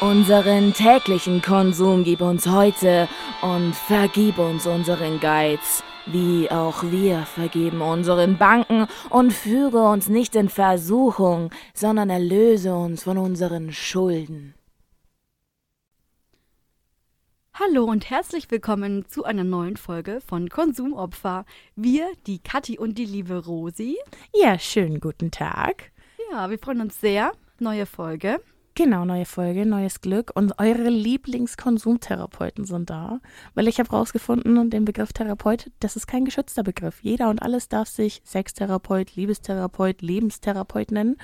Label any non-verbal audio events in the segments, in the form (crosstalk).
Unseren täglichen Konsum gib uns heute und vergib uns unseren Geiz, wie auch wir vergeben unseren Banken und führe uns nicht in Versuchung, sondern erlöse uns von unseren Schulden. Hallo und herzlich willkommen zu einer neuen Folge von Konsumopfer. Wir, die Kathi und die liebe Rosi. Ja, schönen guten Tag. Ja, wir freuen uns sehr. Neue Folge. Genau, neue Folge, neues Glück. Und eure Lieblingskonsumtherapeuten sind da. Weil ich habe rausgefunden, den Begriff Therapeut, das ist kein geschützter Begriff. Jeder und alles darf sich Sextherapeut, Liebestherapeut, Lebenstherapeut nennen.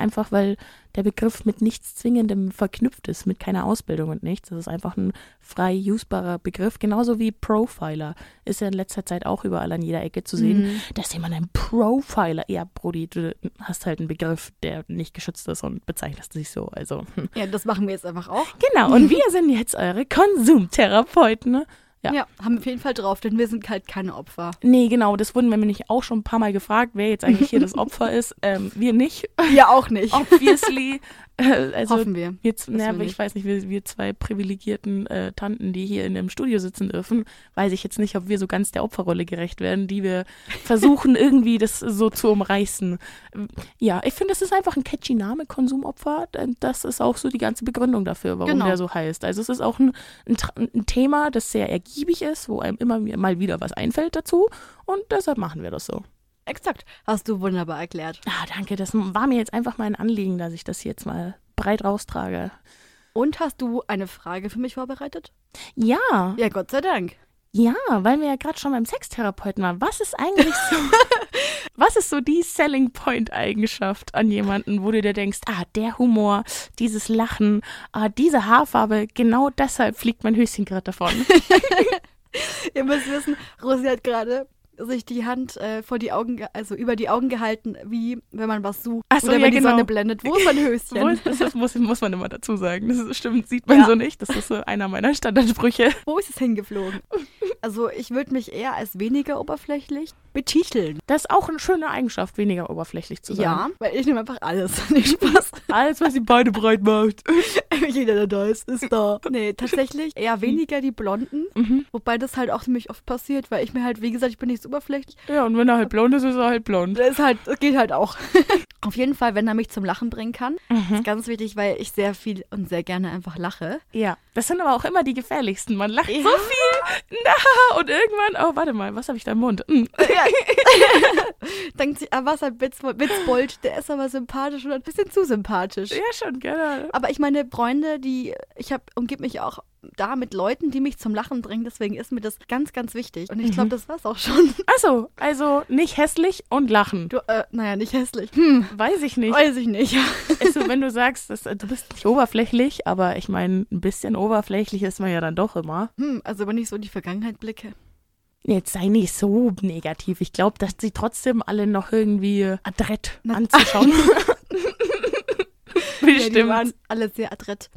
Einfach weil der Begriff mit nichts Zwingendem verknüpft ist, mit keiner Ausbildung und nichts. Das ist einfach ein frei usebarer Begriff. Genauso wie Profiler ist ja in letzter Zeit auch überall an jeder Ecke zu sehen. Mhm. Da ist jemand ein Profiler. Ja, Brody, du hast halt einen Begriff, der nicht geschützt ist und bezeichnest dich so. Also, hm. Ja, das machen wir jetzt einfach auch. genau. Und wir sind jetzt eure Konsumtherapeuten. Ja. Ja. haben wir auf jeden Fall drauf, denn wir sind halt keine Opfer. Nee, genau. Das wurden wir nämlich auch schon ein paar Mal gefragt, wer jetzt eigentlich hier das (laughs) Opfer ist. Ähm, wir nicht. Wir auch nicht. (laughs) Obviously. Äh, (laughs) also, Hoffen wir. Wir, na, wir ich weiß nicht, wir, wir zwei privilegierten äh, Tanten, die hier in dem Studio sitzen dürfen, weiß ich jetzt nicht, ob wir so ganz der Opferrolle gerecht werden, die wir (laughs) versuchen, irgendwie das so zu umreißen. Ja, ich finde, das ist einfach ein catchy Name, Konsumopfer. denn Das ist auch so die ganze Begründung dafür, warum Genau. der so heißt. Also es ist auch ein, ein, ein Thema, das sehr ergiebig ist, wo einem immer mal wieder was einfällt dazu. Und deshalb machen wir das so. Exakt. Hast du wunderbar erklärt. Ah, danke. Das war mir jetzt einfach mal ein Anliegen, dass ich das jetzt mal breit raustrage. Und hast du eine Frage für mich vorbereitet? Ja, Ja, Gott sei Dank. ja, weil wir ja gerade schon beim Sextherapeuten waren. Was ist eigentlich so, (laughs) was ist so die Selling Point Eigenschaft an jemanden, wo du dir denkst, ah, der Humor, dieses Lachen, ah, diese Haarfarbe, genau deshalb fliegt mein Höschen gerade davon. (laughs) Ihr müsst wissen, Rosi hat gerade sich die Hand äh, vor die Augen, ge- also über die Augen gehalten, wie wenn man was sucht Ach so, oder ja, wenn die genau. Sonne blendet. Wo ist mein Höschen? Das muss, muss man immer dazu sagen. Das ist, stimmt, sieht man Ja. so nicht. Das ist so einer meiner Standardsprüche. Wo ist es hingeflogen? Also ich würde mich eher als weniger oberflächlich betiteln. Das ist auch eine schöne Eigenschaft, weniger oberflächlich zu sein. Ja, weil ich nehme einfach alles. (laughs) Nicht Spaß. Alles, was die Beine breit macht. (laughs) Jeder, der da ist, ist da. Nee, tatsächlich eher weniger die Blonden. Mhm. Wobei das halt auch ziemlich oft passiert, weil ich mir halt, wie gesagt, ich bin nicht so oberflächlich. Ja, und wenn er halt blond ist, ist er halt blond. Das ist halt, das geht halt auch. (laughs) Auf jeden Fall, wenn er mich zum Lachen bringen kann. Mhm. Ist ganz wichtig, weil ich sehr viel und sehr gerne einfach lache. Ja, das sind aber auch immer die gefährlichsten. Man lacht Ja. so viel, na, und irgendwann, oh, warte mal, was habe ich da im Mund? Hm. (laughs) Denkt sich, ah, was ein Witz, Witzbold, der ist aber sympathisch oder ein bisschen zu sympathisch. Ja, schon, genau. Aber ich meine, Freunde, die, ich habe, umgib mich auch da mit Leuten, die mich zum Lachen bringen. Deswegen ist mir das ganz, ganz wichtig. Und ich glaube, das war's auch schon. Achso, also nicht hässlich und lachen. Du, äh, naja, nicht hässlich. Hm, Weiß ich nicht. weiß ich nicht. Also, wenn du sagst, dass, du bist nicht oberflächlich, aber ich meine, ein bisschen oberflächlich ist man ja dann doch immer. Hm, also wenn ich so in die Vergangenheit blicke. Jetzt sei nicht so negativ. Ich glaube, dass sie trotzdem alle noch irgendwie adrett Na- anzuschauen. (laughs) Ja, Bestimmt. waren alle sehr adrett.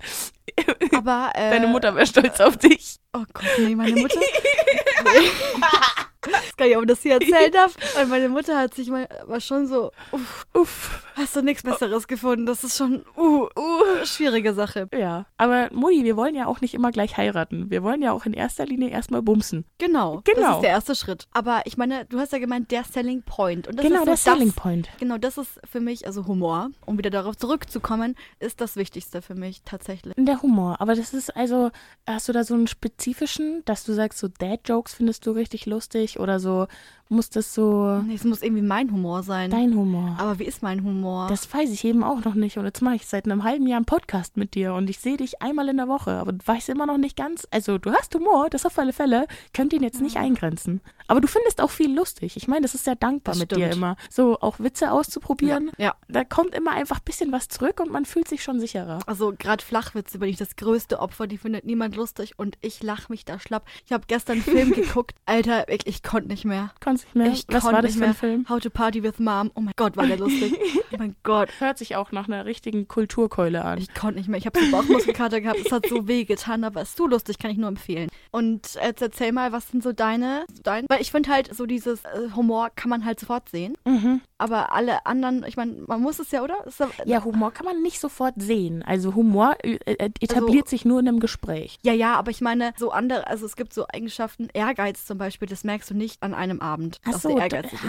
Aber, äh, Deine Mutter wäre stolz auf dich. Oh Gott, nee, meine Mutter. (laughs) (laughs) Das ich, ob ich das hier erzählen (laughs) darf. Weil meine Mutter hat sich mal, war schon so, uff, Uff. hast du nichts Besseres gefunden? Das ist schon, uh, uh, schwierige Sache. Ja, aber Mutti, wir wollen ja auch nicht immer gleich heiraten. Wir wollen ja auch in erster Linie erstmal bumsen. Genau, das Genau. ist der erste Schritt. Aber ich meine, du hast ja gemeint, der Selling Point. Und das genau, ist so der das, Selling Point. Genau, das ist für mich, also Humor, um wieder darauf zurückzukommen, ist das Wichtigste für mich tatsächlich. Der Humor. Aber das ist also, hast du da so einen spezifischen, dass du sagst, so Dad-Jokes findest du richtig lustig oder so, muss das so Nee, es muss irgendwie mein Humor sein. dein Humor? Aber wie ist mein Humor? Das weiß ich eben auch noch nicht. Und jetzt mache ich seit einem halben Jahr einen Podcast mit dir und ich sehe dich einmal in der Woche. Aber du weißt immer noch nicht ganz. Also, du hast Humor, das auf alle Fälle. Könnt ihn jetzt nicht eingrenzen. Aber du findest auch viel lustig. Ich meine, das ist sehr dankbar Das mit dir stimmt. immer. So auch Witze auszuprobieren. ja. Da kommt immer einfach ein bisschen was zurück und man fühlt sich schon sicherer. Also gerade Flachwitze bin ich das größte Opfer, die findet niemand lustig und ich lach mich da schlapp. Ich habe gestern einen Film (laughs) geguckt, Alter, ich, ich konnte nicht mehr. Konntest weiß nicht mehr. Ich Was konnte war das nicht für ein mehr. Film? How to Party with Mom. Oh mein Gott, war der lustig. (laughs) oh mein Gott. Hört sich auch nach einer richtigen Kulturkeule an. Ich konnte nicht mehr. Ich habe so Bauchmuskelkater gehabt. Es hat so weh getan, aber es ist so lustig, kann ich nur empfehlen. Und jetzt erzähl mal, was sind so deine, dein, weil ich finde halt so dieses äh, Humor kann man halt sofort sehen, Mhm. aber alle anderen, ich meine, man muss es ja, oder? Ist da, Ja, Humor kann man nicht sofort sehen. Also Humor äh, äh, etabliert sich nur in einem Gespräch. ja, ja, aber ich meine, so andere, also es gibt so Eigenschaften, Ehrgeiz zum Beispiel, das merkst du nicht an einem Abend, Ach dass so,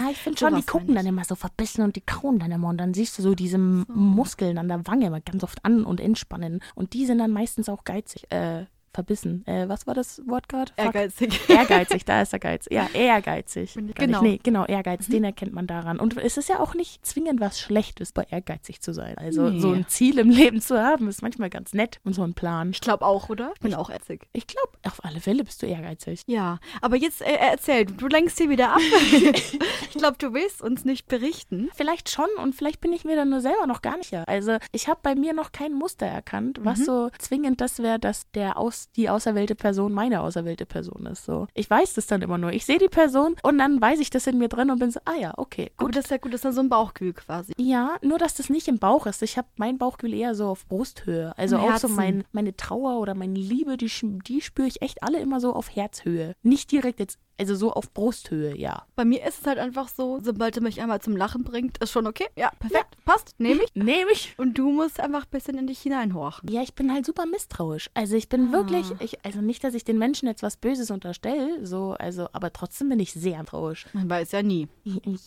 ja, ich finde schon, die gucken dann immer so verbissen und die kauen dann immer und dann siehst du so diese M- Muskeln an der Wange immer ganz oft an und entspannen. Und die sind dann meistens auch geizig, äh, verbissen. Äh, was war das Wort gerade? Ehrgeizig. Ehrgeizig, da ist der Geiz. Ja, (laughs) ehrgeizig. Genau. Nee, genau, Ehrgeiz, den erkennt man daran. Und es ist ja auch nicht zwingend was Schlechtes, bei ehrgeizig zu sein. Also Nee. so ein Ziel im Leben zu haben, ist manchmal ganz nett und so ein Plan. Ich glaube auch, oder? Ich bin auch erzig. Ich glaube, auf alle Fälle bist du ehrgeizig. Ja, aber jetzt äh, erzähl, du lenkst hier wieder ab. (laughs) ich glaube, du willst uns nicht berichten. Vielleicht schon und vielleicht bin ich mir dann nur selber noch gar nicht sicher. Also ich habe bei mir noch kein Muster erkannt, was so zwingend das wäre, dass der aus, die auserwählte Person meine auserwählte Person ist. So. Ich weiß das dann immer nur. Ich sehe die Person und dann weiß ich das in mir drin und bin so, ah ja, okay, Aber gut. das ist ja gut, das ist dann so ein Bauchgefühl quasi. Ja, nur dass das nicht im Bauch ist. Ich habe mein Bauchgefühl eher so auf Brusthöhe. Also auch so mein, meine Trauer oder meine Liebe, die, die spüre ich echt alle immer so auf Herzhöhe. Nicht direkt jetzt, also so auf Brusthöhe, ja. Bei mir ist es halt einfach so, sobald er mich einmal zum Lachen bringt, ist schon okay. Ja, perfekt, passt, nehme ich. (laughs) Nehme ich. Und du musst einfach ein bisschen in dich hineinhorchen. Ja, ich bin halt super misstrauisch. Also ich bin wirklich, ich, also nicht, dass ich den Menschen jetzt was Böses unterstelle, so, also, aber trotzdem bin ich sehr misstrauisch. Man weiß ja nie.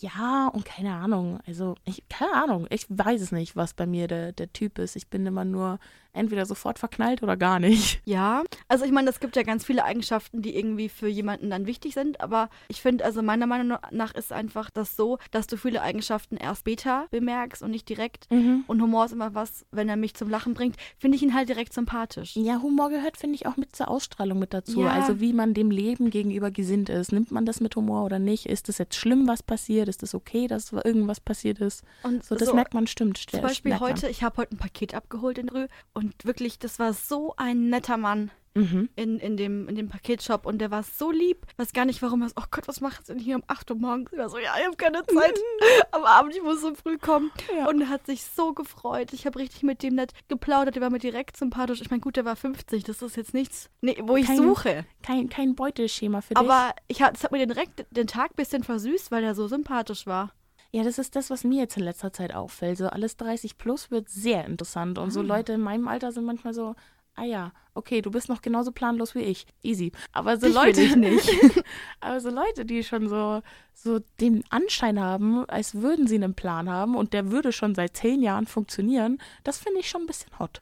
Ja, und keine Ahnung. Also, ich, keine Ahnung. Ich weiß es nicht, was bei mir der, der Typ ist. Ich bin immer nur entweder sofort verknallt oder gar nicht. (laughs) Ja, also ich meine, es gibt ja ganz viele Eigenschaften, die irgendwie für jemanden dann wichtig sind, aber ich finde, also meiner Meinung nach ist einfach das so, dass du viele Eigenschaften erst später bemerkst und nicht direkt. Und Humor ist immer was, wenn er mich zum Lachen bringt, finde ich ihn halt direkt sympathisch. Ja, Humor gehört, finde ich, auch mit zur Ausstrahlung mit dazu. Ja. Also wie man dem Leben gegenüber gesinnt ist. Nimmt man das mit Humor oder nicht? Ist das jetzt schlimm, was passiert? Ist das okay, dass irgendwas passiert ist? Und So, das merkt man stimmt. Zum Beispiel heute, ich habe heute ein Paket abgeholt in Rü und wirklich, das war so ein netter Mann Mhm. in, in, dem, in dem Paketshop und der war so lieb. Weiß gar nicht, warum er so, oh Gott, was machst du denn hier um 8 Uhr morgens? Ich war so, ja, ich habe keine Zeit. (laughs) Am Abend, ich muss so früh kommen. Ja. Und er hat sich so gefreut. Ich habe richtig mit dem nett geplaudert. Der war mir direkt sympathisch. Ich meine, gut, der war 50. Das ist jetzt nichts, nee, wo ich Kein- suche. Kein, kein Beuteschema für dich. Aber ich es hat mir den direkt den Tag ein bisschen versüßt, weil er so sympathisch war. Ja, das ist das, was mir jetzt in letzter Zeit auffällt. So alles 30 plus wird sehr interessant. Und so Ah. Leute in meinem Alter sind manchmal so, ah ja, okay, du bist noch genauso planlos wie ich. Easy. Aber so Dich Leute ich nicht. (laughs) aber so Leute, die schon so, so den Anschein haben, als würden sie einen Plan haben und der würde schon seit zehn Jahren funktionieren, das finde ich schon ein bisschen hot.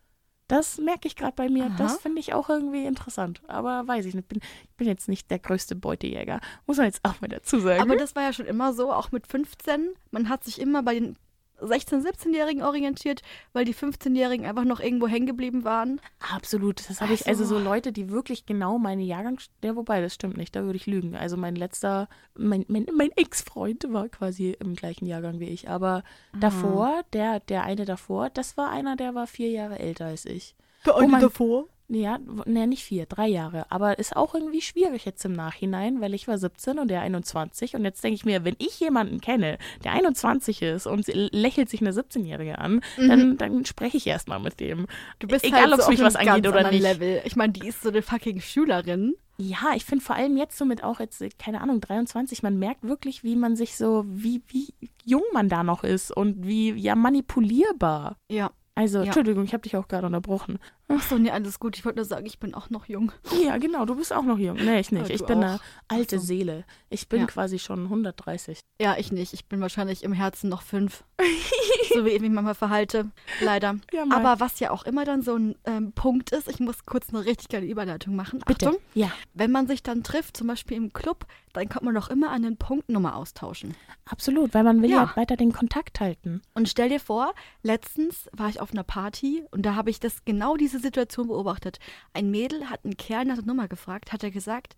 Das merke ich gerade bei mir. Das Aha. finde ich auch irgendwie interessant. Aber weiß ich nicht. Bin, ich bin jetzt nicht der größte Beutejäger. Muss man jetzt auch mal dazu sagen. Aber das war ja schon immer so, auch mit 15. Man hat sich immer bei den 16-, 17-Jährigen orientiert, weil die 15-Jährigen einfach noch irgendwo hängen geblieben waren. Absolut. Das habe ich, Ach also so. Leute, die wirklich genau meine Jahrgang, ja, wobei, das stimmt nicht, da würde ich lügen. Also mein letzter, mein, mein, mein Ex-Freund war quasi im gleichen Jahrgang wie ich. Aber davor, der, der eine davor, das war einer, der war vier Jahre älter als ich. Der eine mein- davor? Ja, ne, nicht vier, drei Jahre. Aber ist auch irgendwie schwierig jetzt im Nachhinein, weil ich war 17 und der 21. Und jetzt denke ich mir, wenn ich jemanden kenne, der 21 ist und lächelt sich eine 17-Jährige an, dann, dann spreche ich erstmal mit dem. Du bist Egal, halt ob es so mich was angeht oder nicht. Level. Ich meine, die ist so eine fucking Schülerin. Ja, ich finde vor allem jetzt so mit auch jetzt, keine Ahnung, 23, man merkt wirklich, wie man sich so, wie, wie jung man da noch ist und wie, ja, manipulierbar. Ja. Also, Ja. Entschuldigung, ich habe dich auch gerade unterbrochen. Ach so, nee, alles gut. Ich wollte nur sagen, ich bin auch noch jung. Ja, genau, du bist auch noch jung. Nee, ich nicht. Ja, ich bin auch. eine alte so. Seele. Ich bin Ja. quasi schon 130. Ja, ich nicht. Ich bin wahrscheinlich im Herzen noch fünf. (laughs) so wie ich mich manchmal verhalte. Leider. Ja. Aber was ja auch immer dann so ein ähm, Punkt ist, ich muss kurz eine richtig geile Überleitung machen. Bitte. Achtung. Ja, Wenn man sich dann trifft, zum Beispiel im Club, dann kommt man doch immer an den Punktnummer austauschen. absolut, weil man will ja, Ja. weiter den Kontakt halten. Und stell dir vor, letztens war ich auf einer Party und da habe ich das genau diese Situation beobachtet. Ein Mädel hat einen Kerl nach der Nummer gefragt, hat er gesagt,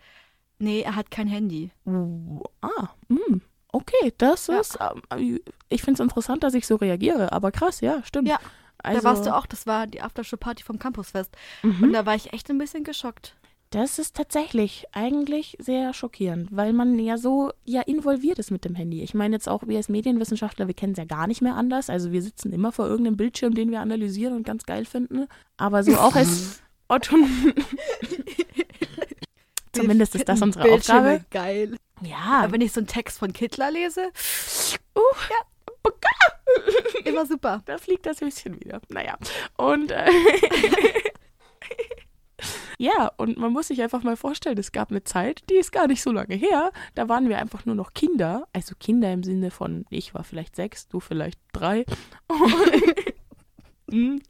nee, er hat kein Handy. Uh, ah, mm, okay, das Ja. ist, ähm, ich finde es interessant, dass ich so reagiere, aber krass, ja, stimmt. Ja, also, da warst du auch, das war die Aftershow-Party vom Campusfest. Mhm. Und da war ich echt ein bisschen geschockt. Das ist tatsächlich eigentlich sehr schockierend, weil man ja so ja involviert ist mit dem Handy. Ich meine jetzt auch wir als Medienwissenschaftler, wir kennen es ja gar nicht mehr anders. Also wir sitzen immer vor irgendeinem Bildschirm, den wir analysieren und ganz geil finden. Aber so auch als (laughs) Otto. (laughs) Zumindest ist das unsere Bildschirme Aufgabe. geil. Ja. Aber wenn ich so einen Text von Kittler lese, Uh, immer super. da fliegt das Höschen wieder. Naja. Und äh, (laughs) ja, und man muss sich einfach mal vorstellen, es gab eine Zeit, die ist gar nicht so lange her. Da waren wir einfach nur noch Kinder. Also Kinder im Sinne von, ich war vielleicht sechs, du vielleicht drei. (laughs) Hm,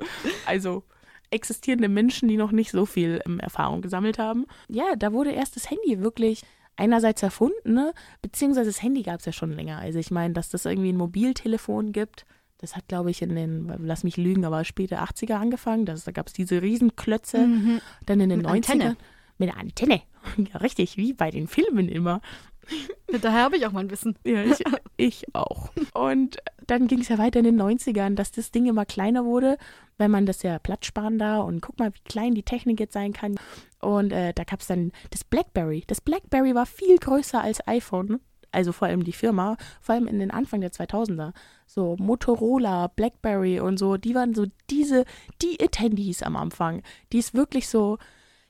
also existierende Menschen, die noch nicht so viel ähm, Erfahrung gesammelt haben. Ja, da wurde erst das Handy wirklich einerseits erfunden, ne? beziehungsweise das Handy gab es ja schon länger. Also ich meine, dass das irgendwie ein Mobiltelefon gibt, das hat, glaube ich, in den, lass mich lügen, aber später 80er angefangen. Das, da gab es diese Riesenklötze. Mhm. Dann in den Mit 90ern. Antenne. Mit einer Antenne. (laughs) Ja, richtig, wie bei den Filmen immer. (laughs) Daher habe ich auch mein Wissen. Ja, ich, ich auch. Und dann ging es ja weiter in den 90ern, dass das Ding immer kleiner wurde, weil man das ja Platz sparen da und guck mal, wie klein die Technik jetzt sein kann. Und äh, da gab es dann das Blackberry. Das Blackberry war viel größer als iPhone. Also vor allem die Firma, vor allem in den Anfang der 2000er. So Motorola, Blackberry und so, die waren so diese, die It-Handys am Anfang, die es wirklich so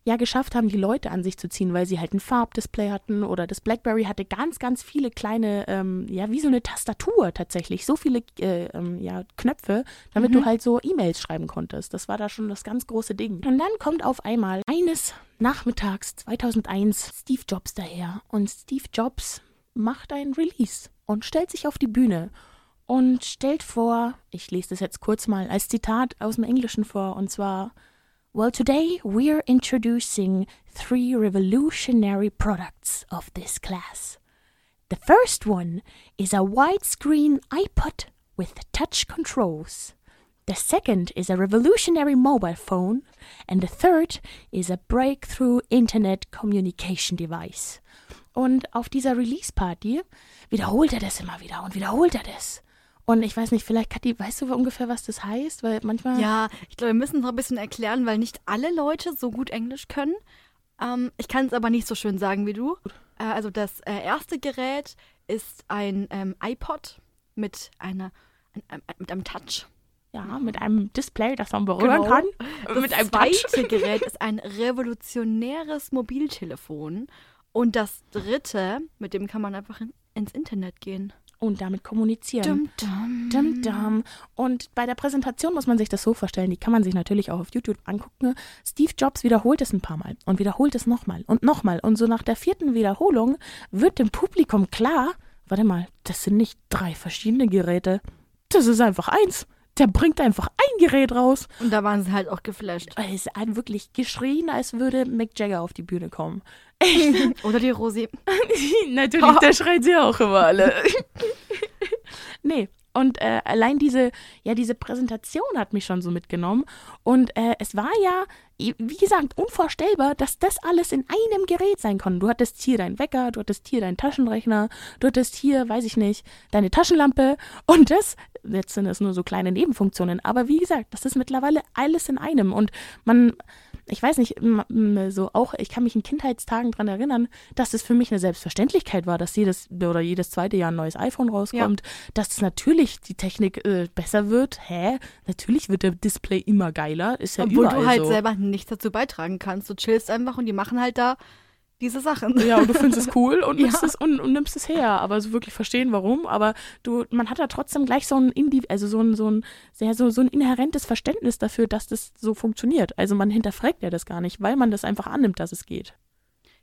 ja geschafft haben, die Leute an sich zu ziehen, weil sie halt ein Farbdisplay hatten oder das BlackBerry hatte ganz, ganz viele kleine, ähm, ja, wie so eine Tastatur tatsächlich, so viele äh, ähm, ja, Knöpfe, damit du halt so E-Mails schreiben konntest. Das war da schon das ganz große Ding. Und dann kommt auf einmal eines Nachmittags 2001 Steve Jobs daher und Steve Jobs macht ein Release und stellt sich auf die Bühne und stellt vor, ich lese das jetzt kurz mal als Zitat aus dem Englischen vor, und zwar Well, today we're introducing three revolutionary products of this class. The first one is a widescreen iPod with touch controls. The second is a revolutionary mobile phone. And the third is a breakthrough internet communication device. Und auf dieser Release-Party wiederholt er das immer wieder und wiederholt er das. Und ich weiß nicht, vielleicht, Kathi, weißt du ungefähr, was das heißt? Weil manchmal. Ja, ich glaube, wir müssen noch ein bisschen erklären, weil nicht alle Leute so gut Englisch können. Ähm, ich kann es aber nicht so schön sagen wie du. Äh, also das äh, erste Gerät ist ein ähm, iPod mit einer ein, ein, mit einem Touch. Ja, mit einem Display, das man berühren Genau. kann. Das mit einem Touch. zweite Gerät ist ein revolutionäres Mobiltelefon. Und das dritte, mit dem kann man einfach in, ins Internet gehen. Und damit kommunizieren. Dum, dum. Dum, dum. Und bei der Präsentation muss man sich das so vorstellen, die kann man sich natürlich auch auf YouTube angucken. Steve Jobs wiederholt es ein paar Mal und wiederholt es nochmal und nochmal. Und so nach der vierten Wiederholung wird dem Publikum klar, warte mal, das sind nicht drei verschiedene Geräte. Das ist einfach eins. Der bringt einfach ein Gerät raus. Und da waren sie halt auch geflasht. Es hat wirklich geschrien, als würde Mick Jagger auf die Bühne kommen. (laughs) Oder die Rosi. (laughs) Natürlich, da schreien sie auch immer alle. (laughs) nee. Und äh, allein diese, ja, diese Präsentation hat mich schon so mitgenommen. Und äh, es war ja, wie gesagt, unvorstellbar, dass das alles in einem Gerät sein kann. Du hattest hier deinen Wecker, du hattest hier deinen Taschenrechner, du hattest hier, weiß ich nicht, deine Taschenlampe. Und das, jetzt sind es nur so kleine Nebenfunktionen. Aber wie gesagt, das ist mittlerweile alles in einem. Und man, ich weiß nicht, so auch, ich kann mich in Kindheitstagen daran erinnern, dass es für mich eine Selbstverständlichkeit war, dass jedes oder jedes zweite Jahr ein neues iPhone rauskommt, dass natürlich die Technik äh, besser wird. Hä? Natürlich wird der Display immer geiler, ist ja Obwohl du halt so. selber nichts dazu beitragen kannst. Du chillst einfach und die machen halt da diese Sachen. Ja, und du findest es (laughs) cool und Ja. nimmst, es, und, und nimmst es her. Aber so wirklich verstehen, warum. Aber du, man hat da trotzdem gleich so ein, Indi also so ein, so ein, sehr, so, so ein inhärentes Verständnis dafür, dass das so funktioniert. Also man hinterfragt ja das gar nicht, weil man das einfach annimmt, dass es geht.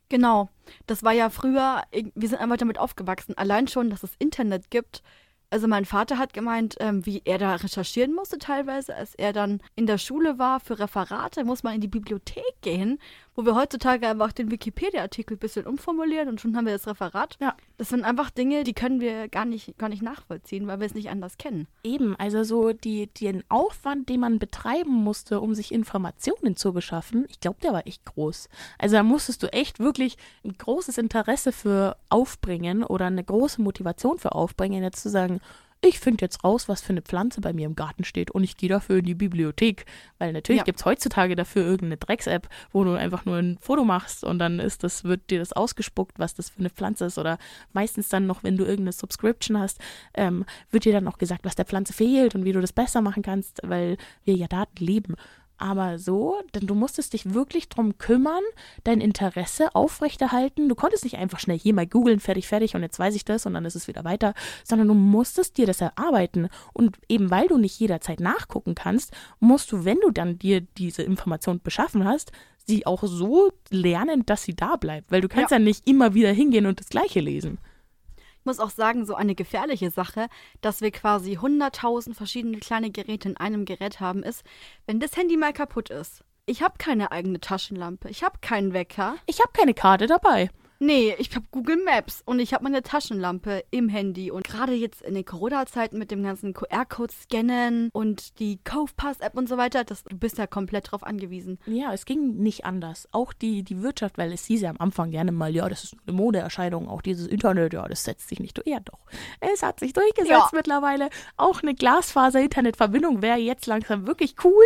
Genau. Das war ja früher, wir sind einfach damit aufgewachsen. Allein schon, dass es Internet gibt. Also mein Vater hat gemeint, ähm, wie er da recherchieren musste teilweise, als er dann in der Schule war für Referate, muss man in die Bibliothek gehen, wo wir heutzutage einfach den Wikipedia-Artikel ein bisschen umformulieren und schon haben wir das Referat. Ja. Das sind einfach Dinge, die können wir gar nicht, gar nicht nachvollziehen, weil wir es nicht anders kennen. Eben, also so die, den Aufwand, den man betreiben musste, um sich Informationen zu beschaffen, ich glaube, der war echt groß. Also da musstest du echt wirklich ein großes Interesse für aufbringen oder eine große Motivation für aufbringen, jetzt zu sagen, ich finde jetzt raus, was für eine Pflanze bei mir im Garten steht und ich gehe dafür in die Bibliothek. Weil natürlich Ja. gibt es heutzutage dafür irgendeine Drecks-App, wo du einfach nur ein Foto machst und dann ist das, wird dir das ausgespuckt, was das für eine Pflanze ist. Oder meistens dann noch, wenn du irgendeine Subscription hast, ähm, wird dir dann auch gesagt, was der Pflanze fehlt und wie du das besser machen kannst, weil wir ja Daten lieben. Aber so, denn du musstest dich wirklich drum kümmern, dein Interesse aufrechterhalten. Du konntest nicht einfach schnell hier mal googeln, fertig, fertig und jetzt weiß ich das und dann ist es wieder weiter, sondern du musstest dir das erarbeiten. Und eben weil du nicht jederzeit nachgucken kannst, musst du, wenn du dann dir diese Information beschaffen hast, sie auch so lernen, dass sie da bleibt. Weil du kannst ja, nicht immer wieder hingehen und das Gleiche lesen. Muss auch sagen, so eine gefährliche Sache, dass wir quasi 100.000 verschiedene kleine Geräte in einem Gerät haben, ist, wenn das Handy mal kaputt ist. Ich habe keine eigene Taschenlampe, ich habe keinen Wecker. Ich habe keine Karte dabei. Nee, ich habe Google Maps und ich habe meine Taschenlampe im Handy. Und gerade jetzt in den Corona-Zeiten mit dem ganzen QR-Code scannen und die Kaufpass-App und so weiter, das, du bist ja komplett drauf angewiesen. Ja, es ging nicht anders. Auch die, die Wirtschaft, weil es hieß ja am Anfang gerne mal, ja, das ist eine Modeerscheinung, auch dieses Internet, ja, das setzt sich nicht durch. Ja, doch. Es hat sich durchgesetzt Ja. mittlerweile. Auch eine Glasfaser-Internetverbindung wäre jetzt langsam wirklich cool.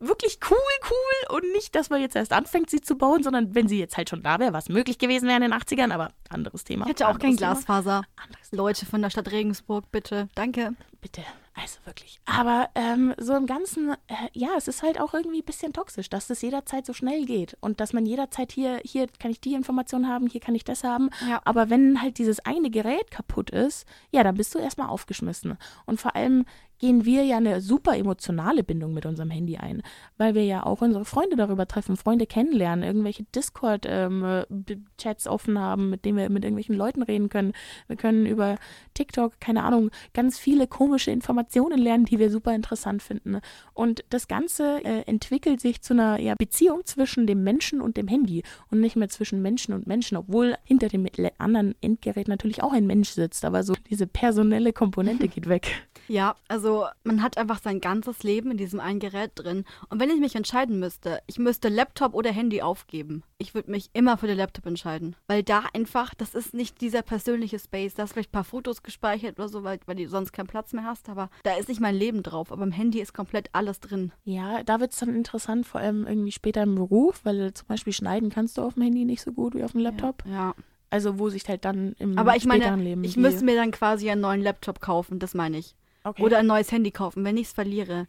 Wirklich cool, cool. Und nicht, dass man jetzt erst anfängt, sie zu bauen, sondern wenn sie jetzt halt schon da wäre, was möglich gewesen wäre in den 80ern, aber anderes Thema. Ich hätte auch kein Thema. Glasfaser. Anderes Leute von der Stadt Regensburg, bitte. Danke. Bitte, also wirklich. Aber ähm, so im Ganzen, äh, ja, es ist halt auch irgendwie ein bisschen toxisch, dass das jederzeit so schnell geht und dass man jederzeit hier, hier kann ich die Information haben, hier kann ich das haben. Ja. Aber wenn halt dieses eine Gerät kaputt ist, ja, dann bist du erstmal aufgeschmissen. Und vor allem gehen wir ja eine super emotionale Bindung mit unserem Handy ein, weil wir ja auch unsere Freunde darüber treffen, Freunde kennenlernen, irgendwelche Discord-Chats offen haben, mit denen wir mit irgendwelchen Leuten reden können. Wir können über TikTok, keine Ahnung, ganz viele komische Informationen lernen, die wir super interessant finden. Und das Ganze äh, entwickelt sich zu einer ja, Beziehung zwischen dem Menschen und dem Handy und nicht mehr zwischen Menschen und Menschen, obwohl hinter dem anderen Endgerät natürlich auch ein Mensch sitzt, aber so diese personelle Komponente geht weg. Ja, also man hat einfach sein ganzes Leben in diesem einen Gerät drin. Und wenn ich mich entscheiden müsste, ich müsste Laptop oder Handy aufgeben. Ich würde mich immer für den Laptop entscheiden. Weil da einfach, das ist nicht dieser persönliche Space. Da hast vielleicht ein paar Fotos gespeichert oder so, weil, weil du sonst keinen Platz mehr hast. Aber da ist nicht mein Leben drauf. Aber im Handy ist komplett alles drin. Ja, da wird es dann interessant, vor allem irgendwie später im Beruf, weil zum Beispiel schneiden kannst du auf dem Handy nicht so gut wie auf dem Laptop. Ja. Also wo sich halt dann im Aber ich meine, Leben ich müsste mir dann quasi einen neuen Laptop kaufen. Das meine ich. Okay. Oder ein neues Handy kaufen, wenn ich es verliere.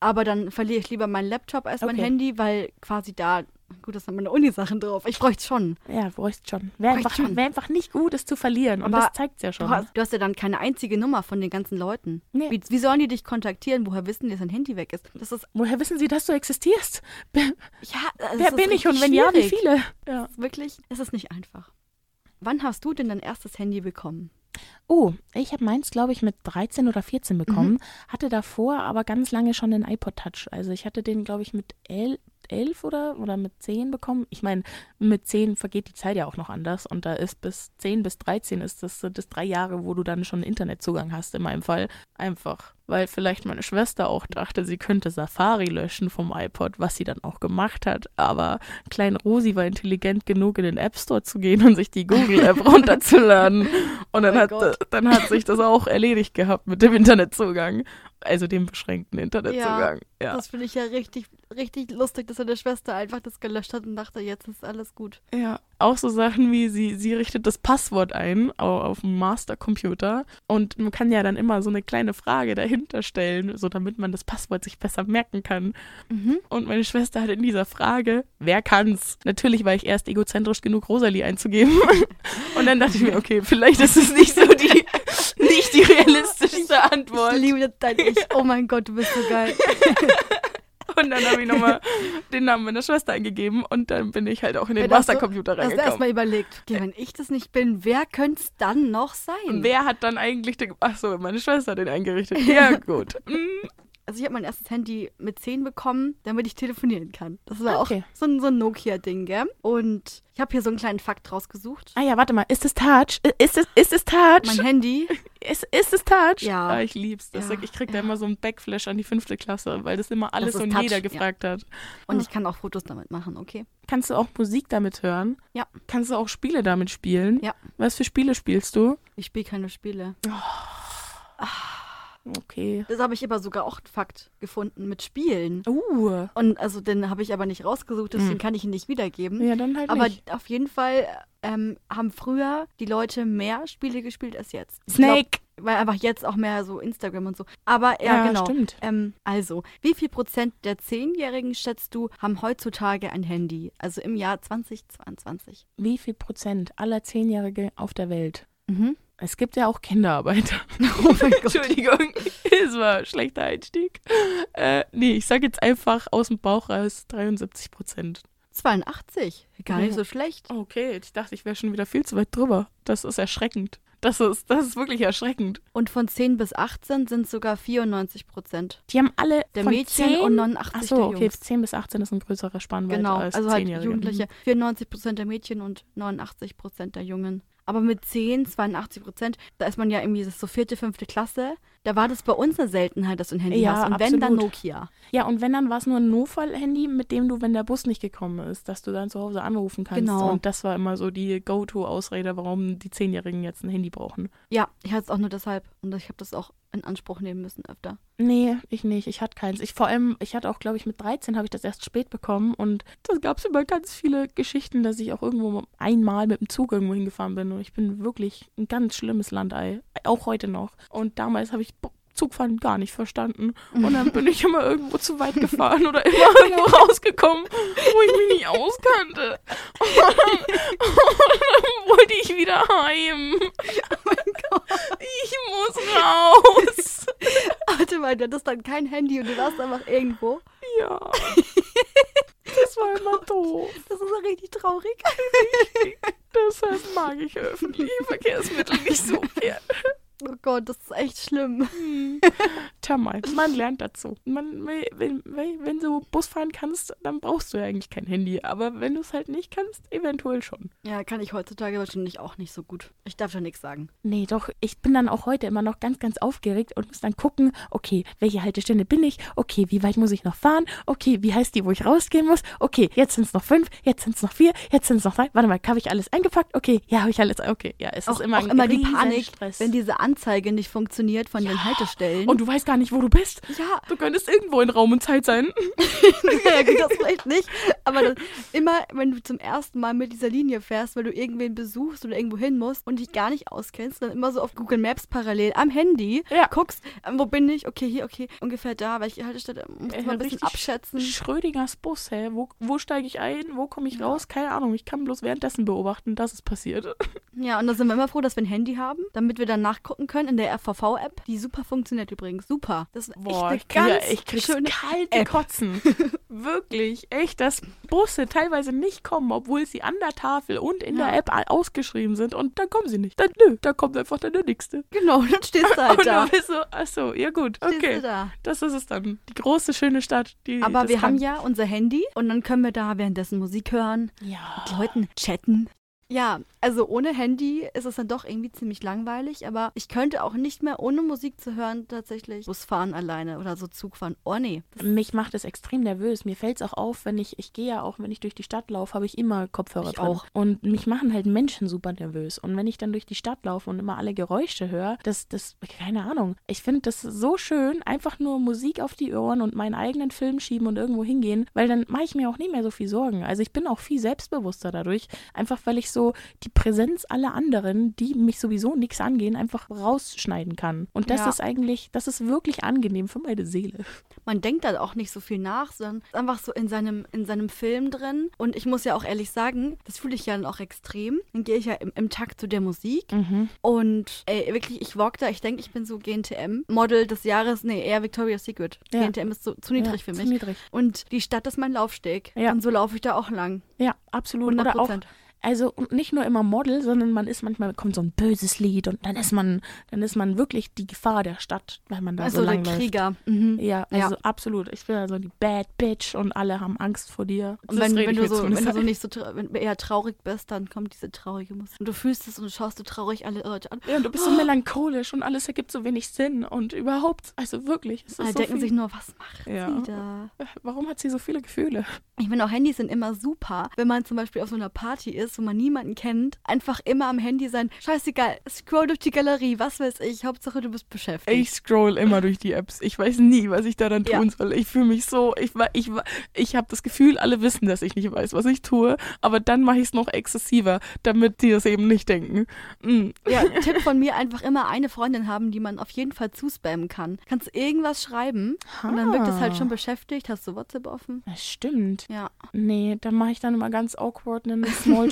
Aber dann verliere ich lieber meinen Laptop als mein Okay. Handy, weil quasi da, gut, das sind meine Uni-Sachen drauf. Ich bräuchte schon. Ja, bräuchst schon. Wäre Bräuchte einfach, schon. wär einfach nicht gut, es zu verlieren. Und Aber das zeigt es ja schon. Du hast, du hast ja dann keine einzige Nummer von den ganzen Leuten. Nee. Wie, wie sollen die dich kontaktieren? Woher wissen die, dass dein Handy weg ist? Das ist, Woher wissen sie, dass du existierst? ja, das Wer bin ich und wenn ja, wie schwierig. viele? Ja. Ist wirklich, es ist nicht einfach. Wann hast du denn dein erstes Handy bekommen? Oh, ich habe meins, glaube ich, mit 13 oder 14 bekommen. Mhm. Hatte davor aber ganz lange schon den iPod Touch. Also ich hatte den, glaube ich, mit 11, elf oder, oder mit zehn bekommen. Ich meine, mit zehn vergeht die Zeit ja auch noch anders und da ist bis zehn bis 13 ist das, das drei Jahre, wo du dann schon Internetzugang hast, in meinem Fall. Einfach, weil vielleicht meine Schwester auch dachte, sie könnte Safari löschen vom iPod, was sie dann auch gemacht hat. Aber Klein Rosi war intelligent genug, in den App Store zu gehen und sich die Google-App (laughs) runterzuladen. Und dann, oh hat, dann hat sich das auch erledigt gehabt mit dem Internetzugang. Also dem beschränkten Internetzugang. Ja. Das finde ich ja richtig, richtig lustig, dass deine Schwester einfach das gelöscht hat und dachte, jetzt ist alles gut. Ja, auch so Sachen wie sie, sie richtet das Passwort ein au- auf dem Mastercomputer und man kann ja dann immer so eine kleine Frage dahinter stellen, so damit man das Passwort sich besser merken kann. Mhm. Und meine Schwester hat in dieser Frage, wer kann's? Natürlich war ich erst egozentrisch genug, Rosalie einzugeben. (laughs) Und dann dachte ich mir, okay, vielleicht ist es nicht so die, nicht die realistischste Antwort. Ich liebe dein Ich. Oh mein Gott, du bist so geil. (laughs) Und dann habe ich nochmal den Namen meiner Schwester eingegeben und dann bin ich halt auch in den das so- Mastercomputer Hast du reingekommen. erstmal überlegt, okay, wenn ich das nicht bin, wer könnte es dann noch sein? Und wer hat dann eigentlich den. Ach so, meine Schwester hat den eingerichtet. (laughs) Ja, gut. Also ich habe mein erstes Handy mit 10 bekommen, damit ich telefonieren kann. Das war Okay. auch so ein, so ein Nokia-Ding, gell? Und ich habe hier so einen kleinen Fakt rausgesucht. Ah ja, warte mal. Ist es Touch? Ist es, ist es Touch? Mein Handy, (laughs) ist, ist es Touch? Ja. Ah, ich lieb's. Das, Ja, Ich krieg da ja. immer so einen Backflash an die fünfte Klasse, weil das immer alles ist und Touch, jeder ja. gefragt hat. und ich kann auch Fotos damit machen, okay? Kannst du auch Musik damit hören? Ja. Kannst du auch Spiele damit spielen? Ja. Was für Spiele spielst du? Ich spiele keine Spiele. Okay. Das habe ich aber sogar auch einen Fakt gefunden mit Spielen. Uh. Und also den habe ich aber nicht rausgesucht, deswegen Hm. kann ich ihn nicht wiedergeben. Ja, dann halt aber nicht. auf jeden Fall ähm, haben früher die Leute mehr Spiele gespielt als jetzt. Snake. Glaub, weil einfach jetzt auch mehr so Instagram und so. Aber ja, Ja, genau. stimmt. Ähm, also, wie viel Prozent der Zehnjährigen schätzt du, haben heutzutage ein Handy? Also im Jahr 2022. Wie viel Prozent aller Zehnjährige auf der Welt? Mhm. Es gibt ja auch Kinderarbeiter. (laughs) Oh mein Gott. Entschuldigung, es war ein schlechter Einstieg. Äh, nee, ich sag jetzt einfach aus dem Bauch raus 73 Prozent. 82. Gar nicht so schlecht. Okay, ich dachte, ich wäre schon wieder viel zu weit drüber. Das ist erschreckend. Das ist, das ist wirklich erschreckend. Und von 10 bis 18 sind sogar 94 Prozent. Die haben alle Der von Mädchen 10, und 89 Achso, der okay, Jungs. 10 bis 18 ist ein größerer Spannweite Genau, als also halt 10-Jährige. Jugendliche. 94 Prozent der Mädchen und 89 Prozent der Jungen. Aber mit 10, 82 Prozent, da ist man ja irgendwie das so vierte, fünfte Klasse. Da war das bei uns eine Seltenheit, dass du ein Handy Ja, hast. Und wenn, dann absolut. Nokia. Ja, und wenn, dann war es nur ein Notfall-Handy, mit dem du, wenn der Bus nicht gekommen ist, dass du dann zu Hause anrufen kannst. Genau. Und das war immer so die Go-To-Ausrede, warum die Zehnjährigen jetzt ein Handy brauchen. Ja, ich hatte es auch nur deshalb. Und ich habe das auch in Anspruch nehmen müssen öfter. Nee, ich nicht. Ich hatte keins. Ich vor allem, ich hatte auch, glaube ich, mit 13 habe ich das erst spät bekommen und da gab es immer ganz viele Geschichten, dass ich auch irgendwo einmal mit dem Zug irgendwo hingefahren bin und ich bin wirklich ein ganz schlimmes Landei. Auch heute noch. Und damals habe ich Zugfahren gar nicht verstanden. (laughs) Und dann bin ich immer irgendwo zu weit (laughs) gefahren oder immer (laughs) irgendwo rausgekommen, wo ich mich nicht auskannte. Und dann, und dann wollte ich wieder heim. Ich muss raus. Warte mal, du hattest dann kein Handy und du warst einfach irgendwo. Ja. Das war immer doof. Das ist ja richtig traurig. Deshalb mag ich öffentliche Verkehrsmittel nicht so gerne. Oh Gott, das ist echt schlimm. (laughs) Tja mal, man lernt dazu. Man, wenn, wenn, wenn du Bus fahren kannst, dann brauchst du ja eigentlich kein Handy. Aber wenn du es halt nicht kannst, eventuell schon. Ja, kann ich heutzutage wahrscheinlich auch nicht so gut. Ich darf ja nichts sagen. Nee, doch, ich bin dann auch heute immer noch ganz, ganz aufgeregt und muss dann gucken, okay, welche Haltestelle bin ich? Okay, wie weit muss ich noch fahren? Okay, wie heißt die, wo ich rausgehen muss? Okay, jetzt sind es noch fünf, jetzt sind es noch vier, jetzt sind es noch drei. Warte mal, habe ich alles eingepackt? Okay, ja, habe ich alles. Okay, ja, es Auch ist immer auch ein immer die Panik, Stress. wenn diese Anzeige nicht funktioniert von den Haltestellen. Und du weißt gar nicht, wo du bist. ja, Du könntest irgendwo in Raum und Zeit sein. (laughs) ja, gut, das vielleicht nicht. Aber das, immer, wenn du zum ersten Mal mit dieser Linie fährst, weil du irgendwen besuchst oder irgendwo hin musst und dich gar nicht auskennst, dann immer so auf Google Maps parallel am Handy Ja. guckst, ähm, wo bin ich? Okay, hier, okay, ungefähr da, welche Haltestelle, muss Äh, mal ein bisschen abschätzen. Schrödingers Bus, hä? Wo, wo steige ich ein? Wo komme ich raus? Keine Ahnung. Ich kann bloß währenddessen beobachten, dass es passiert. (laughs) Ja, und da sind wir immer froh, dass wir ein Handy haben, damit wir dann nachgucken können in der RVV-App, die super funktioniert übrigens. Super. Das ist Boah, echt ich eine krieg, ja, ganz ich krieg's schöne kalte App. Kotzen. (laughs) Wirklich, echt, dass Busse teilweise nicht kommen, obwohl sie an der Tafel und in Ja. der App ausgeschrieben sind. Und dann kommen sie nicht. Dann, nö, da kommt einfach dann der Nächste. Genau, dann stehst du (laughs) halt und da. du bist so, achso, ja gut, Stehst okay. du da. Das ist es dann. Die große, schöne Stadt. Die Aber wir kann. haben ja unser Handy und dann können wir da währenddessen Musik hören, Ja. mit Leuten chatten. Ja, also ohne Handy ist es dann doch irgendwie ziemlich langweilig, aber ich könnte auch nicht mehr ohne Musik zu hören tatsächlich Bus fahren alleine oder so Zug fahren. Oh nee. Das Mich macht es extrem nervös. Mir fällt es auch auf, wenn ich, ich gehe ja auch, wenn ich durch die Stadt laufe, habe ich immer Kopfhörer Ich drin. auch. Und mich machen halt Menschen super nervös. Und wenn ich dann durch die Stadt laufe und immer alle Geräusche höre, das, das, keine Ahnung. Ich finde das so schön, einfach nur Musik auf die Ohren und meinen eigenen Film schieben und irgendwo hingehen, weil dann mache ich mir auch nicht mehr so viel Sorgen. Also ich bin auch viel selbstbewusster dadurch, einfach weil ich so die Präsenz aller anderen, die mich sowieso nichts angehen, einfach rausschneiden kann. Und das Ja. ist eigentlich, das ist wirklich angenehm für meine Seele. man denkt da auch nicht so viel nach, sondern ist einfach so in seinem, in seinem Film drin. Und ich muss ja auch ehrlich sagen, das fühle ich ja dann auch extrem. Dann gehe ich ja im, im Takt zu der Musik. Mhm. Und ey, wirklich, ich walk da, ich denke, ich bin so GNTM. Model des Jahres, nee, eher Victoria's Secret. Ja. GNTM ist so, zu niedrig ja, für zu mich. niedrig. Und die Stadt ist mein Laufsteg. Ja. Und so laufe ich da auch lang. Ja, absolut. 100 Oder auch, also und nicht nur immer Model, sondern man ist manchmal kommt so ein böses Lied und dann ist man, dann ist man wirklich die Gefahr der Stadt, weil man da Also so der lang läuft. Krieger. Mhm. Ja, Ja. also absolut. Ich bin also die Bad Bitch und alle haben Angst vor dir. Und wenn, wenn, du so, wenn du so nicht so wenn du eher traurig bist, dann kommt diese traurige Musik. Und du fühlst es und du schaust so traurig alle Leute an. ja, und du bist so melancholisch und alles ergibt so wenig Sinn und überhaupt, also wirklich, es ist Alle so denken viel. sich nur, was macht Ja. sie da? Warum hat sie so viele Gefühle? Ich finde auch Handys sind immer super, wenn man zum Beispiel auf so einer Party ist ist, wo man niemanden kennt, einfach immer am Handy sein. Scheißegal, scroll durch die Galerie, was weiß ich. Hauptsache, du bist beschäftigt. Ich scroll immer (laughs) durch die Apps. Ich weiß nie, was ich da dann tun ja. soll. Ich fühle mich so, ich, ich, ich habe das Gefühl, alle wissen, dass ich nicht weiß, was ich tue, aber dann mache ich es noch exzessiver, damit die das eben nicht denken. Mhm. Ja, (laughs) Tipp von mir, einfach immer eine Freundin haben, die man auf jeden Fall zuspammen kann. Kannst irgendwas schreiben ha. und dann wird es halt schon beschäftigt. Hast du WhatsApp offen? Das stimmt. Ja. Nee, dann mache ich dann immer ganz awkward einen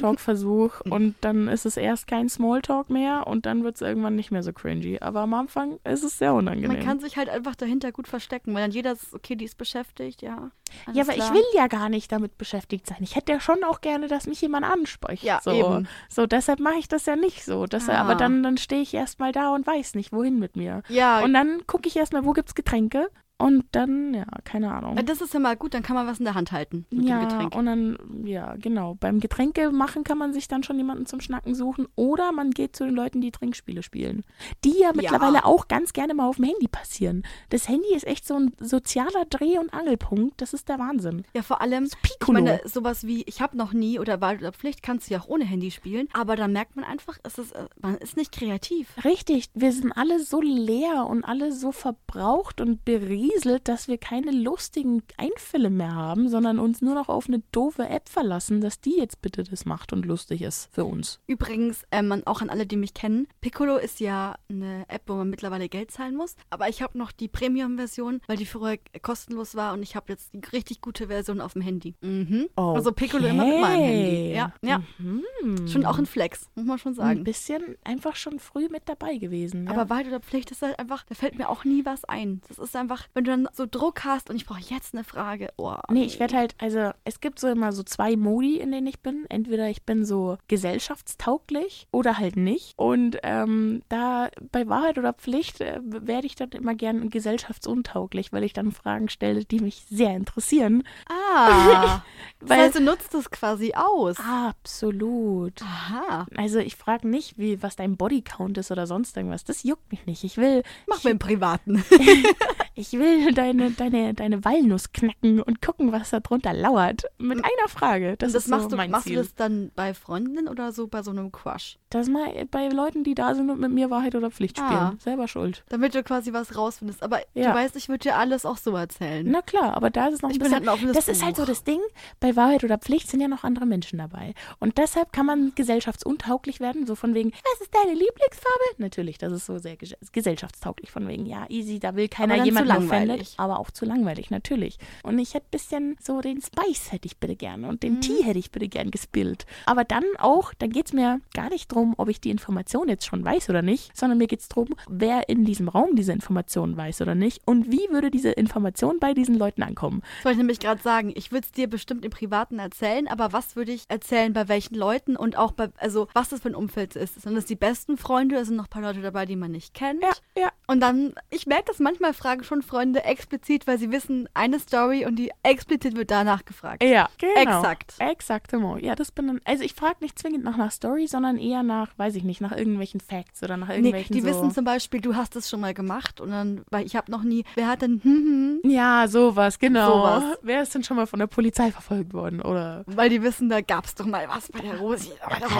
Smalltalk-Versuch und dann ist es erst kein Smalltalk mehr und dann wird es irgendwann nicht mehr so cringy. Aber am Anfang ist es sehr unangenehm. Man kann sich halt einfach dahinter gut verstecken, weil dann jeder ist, okay, die ist beschäftigt, ja. ja, aber klar. ich will ja gar nicht damit beschäftigt sein. Ich hätte ja schon auch gerne, dass mich jemand anspricht. Ja, so. eben. So, deshalb mache ich das ja nicht so. Das, ah. Aber dann, dann stehe ich erstmal da und weiß nicht, wohin mit mir. Ja. Und dann gucke ich erstmal, wo gibt es Getränke und dann, ja, keine Ahnung. Das ist ja mal gut, dann kann man was in der Hand halten mit ja, dem Getränk. und dann, ja, genau. Beim Getränke machen kann man sich dann schon jemanden zum Schnacken suchen oder man geht zu den Leuten, die Trinkspiele spielen. Die ja mittlerweile ja. auch ganz gerne mal auf dem Handy passieren. Das Handy ist echt so ein sozialer Dreh- und Angelpunkt. Das ist der Wahnsinn. Ja, vor allem, ich meine, sowas wie, ich habe noch nie oder Wahl oder Pflicht, kannst du ja auch ohne Handy spielen. Aber da merkt man einfach, es ist, äh, man ist nicht kreativ. Richtig, wir sind alle so leer und alle so verbraucht und berieselt berieselt, dass wir keine lustigen Einfälle mehr haben, sondern uns nur noch auf eine doofe App verlassen, dass die jetzt bitte das macht und lustig ist für uns. Übrigens, ähm, auch an alle, die mich kennen, Piccolo ist ja eine App, wo man mittlerweile Geld zahlen muss, aber ich habe noch die Premium-Version, weil die früher kostenlos war und ich habe jetzt die richtig gute Version auf dem Handy. Mhm. Okay. Also Piccolo immer mit meinem Handy. Ja, ja. Mhm. Schon auch ein Flex, muss man schon sagen. Ein bisschen einfach schon früh mit dabei gewesen. Ja. Aber Wahrheit oder Pflicht ist halt einfach, da fällt mir auch nie was ein. Das ist einfach, wenn du dann so Druck hast und ich brauche jetzt eine Frage. Oh, nee, ich werde halt, also es gibt so immer so zwei Modi, in denen ich bin. Entweder ich bin so gesellschaftstauglich oder halt nicht. Und ähm, da bei Wahrheit oder Pflicht äh, werde ich dann immer gern gesellschaftsuntauglich, weil ich dann Fragen stelle, die mich sehr interessieren. Ah, weil (laughs) das heißt, du nutzt das quasi aus. Absolut. Aha. Also ich frage nicht, wie, was dein Bodycount ist oder sonst irgendwas. Das juckt mich nicht. Ich will. Mach mir im Privaten. (laughs) (laughs) ich will (laughs) deine, deine, deine Walnuss knacken und gucken, was da drunter lauert. Mit einer Frage. Das, das ist machst so du, machst du das dann bei Freundinnen oder so bei so einem Crush? Das mal bei Leuten, die da sind und mit mir Wahrheit oder Pflicht spielen. Ah, Selber schuld. Damit du quasi was rausfindest. Aber ja. du weißt, ich würde dir alles auch so erzählen. Na klar, aber da ist es noch ein ich bisschen. Halt ein das Buch. ist halt so das Ding. Bei Wahrheit oder Pflicht sind ja noch andere Menschen dabei. Und deshalb kann man gesellschaftsuntauglich werden. So von wegen, was ist deine Lieblingsfarbe? Natürlich, das ist so sehr gesellschaftstauglich. Von wegen, ja, easy, da will keiner jemanden offendet. Aber auch zu langweilig, natürlich. Und ich hätte ein bisschen so den Spice hätte ich bitte gerne und den mhm. Tee hätte ich bitte gern gespillt. Aber dann auch, dann geht es mir gar nicht darum, ob ich die Information jetzt schon weiß oder nicht, sondern mir geht es darum, wer in diesem Raum diese Information weiß oder nicht und wie würde diese Information bei diesen Leuten ankommen. Das wollte ich nämlich gerade sagen. Ich würde es dir bestimmt im Privaten erzählen, aber was würde ich erzählen, bei welchen Leuten und auch bei, also was das für ein Umfeld ist. Sind das die besten Freunde oder sind noch ein paar Leute dabei, die man nicht kennt? Ja, ja. Und dann, ich merke das manchmal, fragen schon Freunde explizit, weil sie wissen, eine Story und die explizit wird danach gefragt. Ja, genau. Exakt. Exaktemo. Ja, das bin dann, also ich frage nicht zwingend nach einer Story, sondern eher nach, weiß ich nicht, nach irgendwelchen Facts oder nach irgendwelchen nee, die so wissen zum Beispiel, du hast es schon mal gemacht und dann, weil ich habe noch nie, wer hat denn, hm, hm, Ja, sowas, genau. Sowas. Wer ist denn schon mal von der Polizei verfolgt worden, oder? Weil die wissen, da gab es doch mal was bei der Rosi. Aber das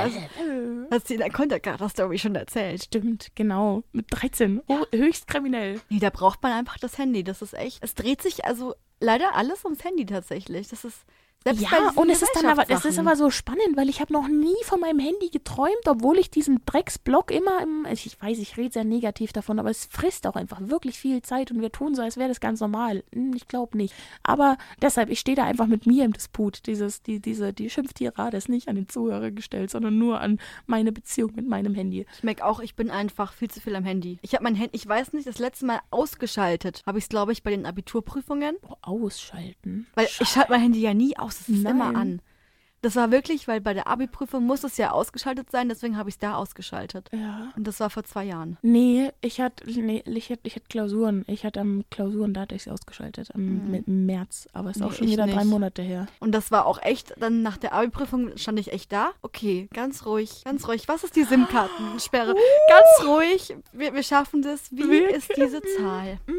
hast du in der Konterkarte-Story schon erzählt. Stimmt, genau. Mit 13. Ja. Oh, höchst kriminell. Nee, da braucht man einfach das Handy. Das ist echt, es dreht sich also leider alles ums Handy tatsächlich. Das ist selbst ja, und es ist dann aber, es ist aber so spannend, weil ich habe noch nie von meinem Handy geträumt, obwohl ich diesen Drecksblock immer im, ich weiß, ich rede sehr negativ davon, aber es frisst auch einfach wirklich viel Zeit und wir tun so, als wäre das ganz normal. Hm, ich glaube nicht. Aber deshalb, ich stehe da einfach mit mir im Disput. Dieses, die, diese, die Schimpftirade ist nicht an den Zuhörer gestellt, sondern nur an meine Beziehung mit meinem Handy. Ich merke auch, ich bin einfach viel zu viel am Handy. Ich habe mein Handy, ich weiß nicht, das letzte Mal ausgeschaltet. Habe ich es, glaube ich, bei den Abiturprüfungen. Oh, ausschalten. Weil Scheiße. ich schalte mein Handy ja nie aus es ist Nein. immer an. Das war wirklich, weil bei der Abi-Prüfung muss es ja ausgeschaltet sein, deswegen habe ich es da ausgeschaltet. Ja. Und das war vor zwei Jahren. Nee, ich hatte nee, ich hatte, ich hatte Klausuren. Ich hatte am Klausuren, da hatte ich es ausgeschaltet, am mhm. März. Aber es ist nee, auch schon wieder nicht. drei Monate her. Und das war auch echt, dann nach der Abi-Prüfung stand ich echt da. Okay, ganz ruhig, ganz ruhig. Was ist die SIM-Kartensperre? Uh. (gasps) Ganz ruhig, wir, wir schaffen das. Wie Wirklich? ist diese Zahl? Mhm,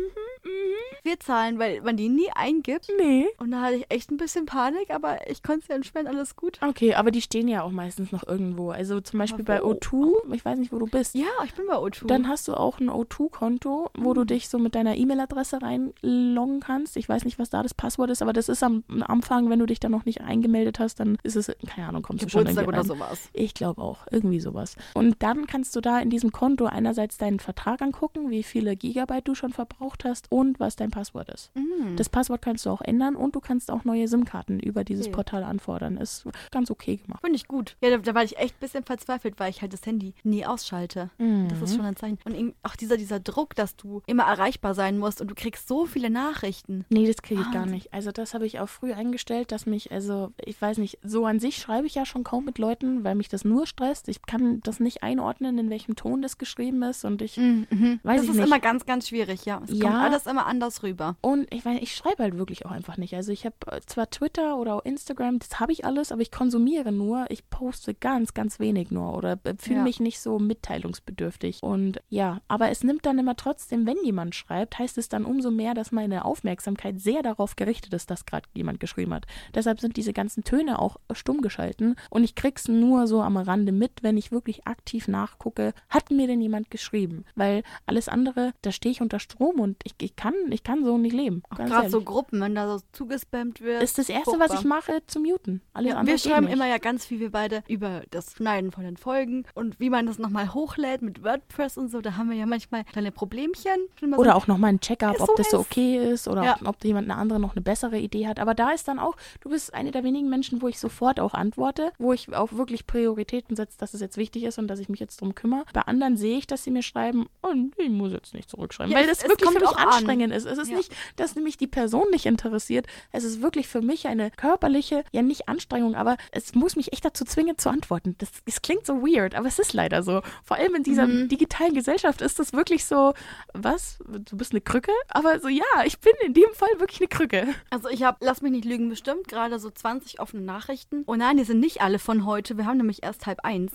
mhm. Querzahlen, weil man die nie eingibt. Nee. Und da hatte ich echt ein bisschen Panik, aber ich konnte es ja entspannen, alles gut. Okay, aber die stehen ja auch meistens noch irgendwo. Also zum Beispiel bei wo? O2, ich weiß nicht, wo du bist. Ja, ich bin bei O2. Dann hast du auch ein O2-Konto, wo du dich so mit deiner E-Mail-Adresse reinloggen kannst. Ich weiß nicht, was da das Passwort ist, aber das ist am, Anfang, wenn du dich da noch nicht eingemeldet hast, dann ist es, keine Ahnung, kommst du schon Geburtstag irgendwie oder rein. sowas. Ich glaube auch, irgendwie sowas. Und dann kannst du da in diesem Konto einerseits deinen Vertrag angucken, wie viele Gigabyte du schon verbraucht hast und was dein Passwort ist. Mhm. Das Passwort kannst du auch ändern und du kannst auch neue SIM-Karten über dieses Okay. Portal anfordern. Ist ganz okay gemacht. Finde ich gut. Ja, da, da war ich echt ein bisschen verzweifelt, weil ich halt das Handy nie ausschalte. Das ist schon ein Zeichen. Und auch dieser, dieser Druck, dass du immer erreichbar sein musst und du kriegst so viele Nachrichten. Nee, das kriege ich gar nicht. Also das habe ich auch früh eingestellt, dass mich, also ich weiß nicht, so an sich schreibe ich ja schon kaum mit Leuten, weil mich das nur stresst. Ich kann das nicht einordnen, in welchem Ton das geschrieben ist und ich Mhm. weiß das ich ist nicht. immer ganz, ganz schwierig, ja. Es Ja. kommt alles immer anders rüber. Und ich meine, ich schreibe halt wirklich auch einfach nicht. Also ich habe äh, zwar Twitter oder auch Instagram, das habe ich alles, aber ich konsumiere nur. Ich poste ganz, ganz wenig nur oder fühle Ja. mich nicht so mitteilungsbedürftig. Und ja, aber es nimmt dann immer trotzdem, wenn jemand schreibt, heißt es dann umso mehr, dass meine Aufmerksamkeit sehr darauf gerichtet ist, dass gerade jemand geschrieben hat. Deshalb sind diese ganzen Töne auch stumm geschalten und ich krieg's nur so am Rande mit, wenn ich wirklich aktiv nachgucke, hat mir denn jemand geschrieben? Weil alles andere, da stehe ich unter Strom und ich, ich kann, ich kann so nicht leben. Gerade so. Gruppen, wenn da so zugespammt wird. ist das erste, was ich mache, zu muten. Alles Ja, wir schreiben immer ja ganz viel, wir beide, über das Schneiden von den Folgen und wie man das nochmal hochlädt mit WordPress und so. Da haben wir ja manchmal kleine Problemchen. Oder so, auch nochmal ein Check-up, ob so das so okay ist oder Ja. ob, ob jemand eine andere noch eine bessere Idee hat. Aber da ist dann auch, du bist eine der wenigen Menschen, wo ich sofort auch antworte, wo ich auch wirklich Prioritäten setze, dass es jetzt wichtig ist und dass ich mich jetzt drum kümmere. Bei anderen sehe ich, dass sie mir schreiben, und ich muss jetzt nicht zurückschreiben, Ja, weil es- das es wirklich für kommt mich auch an. Anstrengend ist. Es ist Ja. nicht, dass nämlich die Person nicht interessiert. Es ist wirklich für mich eine körperliche, ja nicht Anstrengung, aber es muss mich echt dazu zwingen zu antworten. Das, das klingt so weird, aber es ist leider so. Vor allem in dieser Mhm. digitalen Gesellschaft ist das wirklich so, was? Du bist eine Krücke? Aber so, ja, ich bin in dem Fall wirklich eine Krücke. Also ich habe, lass mich nicht lügen, bestimmt gerade so 20 offene Nachrichten. Oh nein, die sind nicht alle von heute. Wir haben nämlich erst halb eins.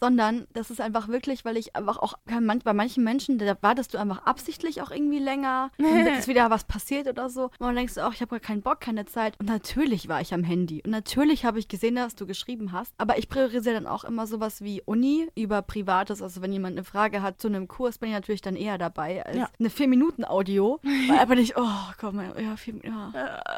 Sondern das ist einfach wirklich, weil ich einfach auch kann man, bei manchen Menschen, da wartest du einfach absichtlich auch irgendwie länger. (laughs) Dann ist wieder was passiert oder so. Und dann denkst du auch, ich habe gar keinen Bock, keine Zeit. Und natürlich war ich am Handy. Und natürlich habe ich gesehen, dass du geschrieben hast. Aber ich priorisiere dann auch immer sowas wie Uni über Privates. Also wenn jemand eine Frage hat zu einem Kurs, bin ich natürlich dann eher dabei als Ja. eine 4-Minuten-Audio. (laughs) Weil einfach nicht, oh, komm, ja, vier, ja.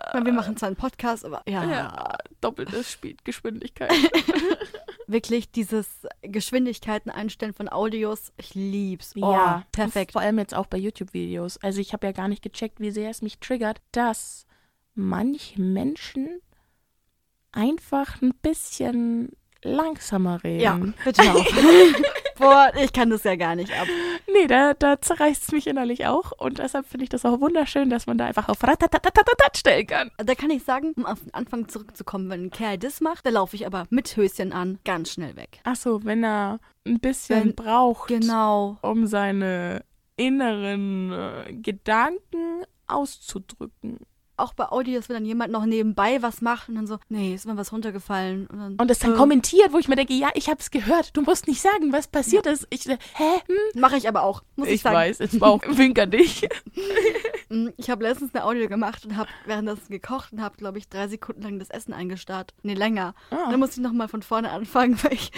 Ich meine, wir machen zwar einen Podcast, aber ja, doppelte Speedgeschwindigkeit. (laughs) wirklich dieses Geschwindigkeiten einstellen von Audios, ich lieb's. Oh, ja, perfekt. Vor allem jetzt auch bei YouTube-Videos. Also ich habe ja gar nicht gecheckt, wie sehr es mich triggert, dass manche Menschen einfach ein bisschen langsamer reden. Ja, bitte auf. (laughs) Boah, ich kann das ja gar nicht ab. Nee, da, da zerreißt es mich innerlich auch. Und deshalb finde ich das auch wunderschön, dass man da einfach auf Ratatatatat stellen kann. Da kann ich sagen, um auf den Anfang zurückzukommen, wenn ein Kerl das macht, da laufe ich aber mit Höschen an ganz schnell weg. Ach so, wenn er ein bisschen Wenn- braucht, Genau. um seine inneren äh, Gedanken auszudrücken. Auch bei Audios, wenn dann jemand noch nebenbei was macht und dann so, nee, ist mir was runtergefallen. Und, dann, Und es dann äh, kommentiert, wo ich mir denke, ja, ich habe es gehört. Du musst nicht sagen, was passiert ist. Ich, hä? Hm? Mache ich aber auch, muss ich, sagen. weiß, es war auch Winker dich. Mm, Ich habe letztens eine Audio gemacht und habe währenddessen gekocht und habe, glaube ich, drei Sekunden lang das Essen eingestarrt. Nee, länger. Ah. Dann musste ich nochmal von vorne anfangen, (laughs) weil ich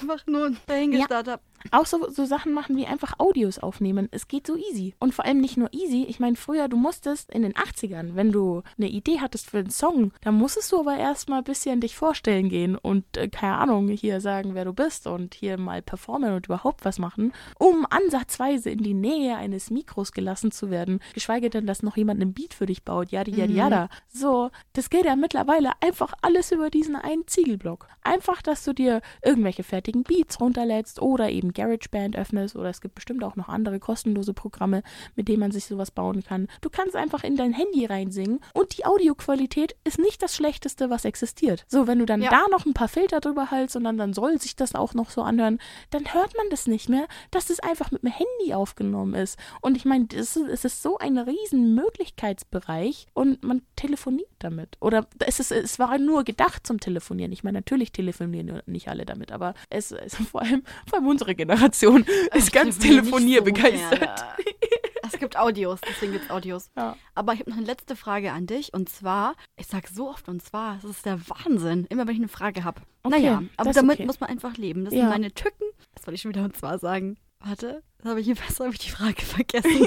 einfach nur dahingestarrt habe. Auch so, so Sachen machen wie einfach Audios aufnehmen. Es geht so easy. Und vor allem nicht nur easy. Ich meine, früher, du musstest in den 80ern, wenn du eine Idee hattest für einen Song, dann musstest du aber erstmal ein bisschen dich vorstellen gehen und, äh, keine Ahnung, hier sagen, wer du bist und hier mal performen und überhaupt was machen, um ansatzweise in die Nähe eines Mikros gelassen zu werden. Geschweige denn, dass noch jemand einen Beat für dich baut. Yada, yada, Mhm. yada. So, das geht ja mittlerweile einfach alles über diesen einen Ziegelblock. Einfach, dass du dir irgendwelche fertigen Beats runterlädst oder eben GarageBand öffnest oder es gibt bestimmt auch noch andere kostenlose Programme, mit denen man sich sowas bauen kann. Du kannst einfach in dein Handy reinsingen und die Audioqualität ist nicht das Schlechteste, was existiert. So, wenn du dann Ja. da noch ein paar Filter drüber hältst und dann, dann soll sich das auch noch so anhören, dann hört man das nicht mehr, dass das einfach mit dem Handy aufgenommen ist. Und ich meine, es ist, ist so ein riesen Möglichkeitsbereich und man telefoniert damit. Oder es, ist, es war nur gedacht zum Telefonieren. Ich meine, natürlich telefonieren nicht alle damit, aber es ist vor allem, vor allem unsere Generation (laughs) ist ganz so telefonierbegeistert. Das es gibt Audios, deswegen gibt es Audios. Ja. Aber ich habe noch eine letzte Frage an dich. Und zwar, ich sage so oft und zwar, das ist der Wahnsinn, immer wenn ich eine Frage habe. Okay, naja, aber damit okay. muss man einfach leben. Das Ja. sind meine Tücken. Das wollte ich schon wieder und zwar sagen. Warte, das habe ich, was habe ich die Frage vergessen?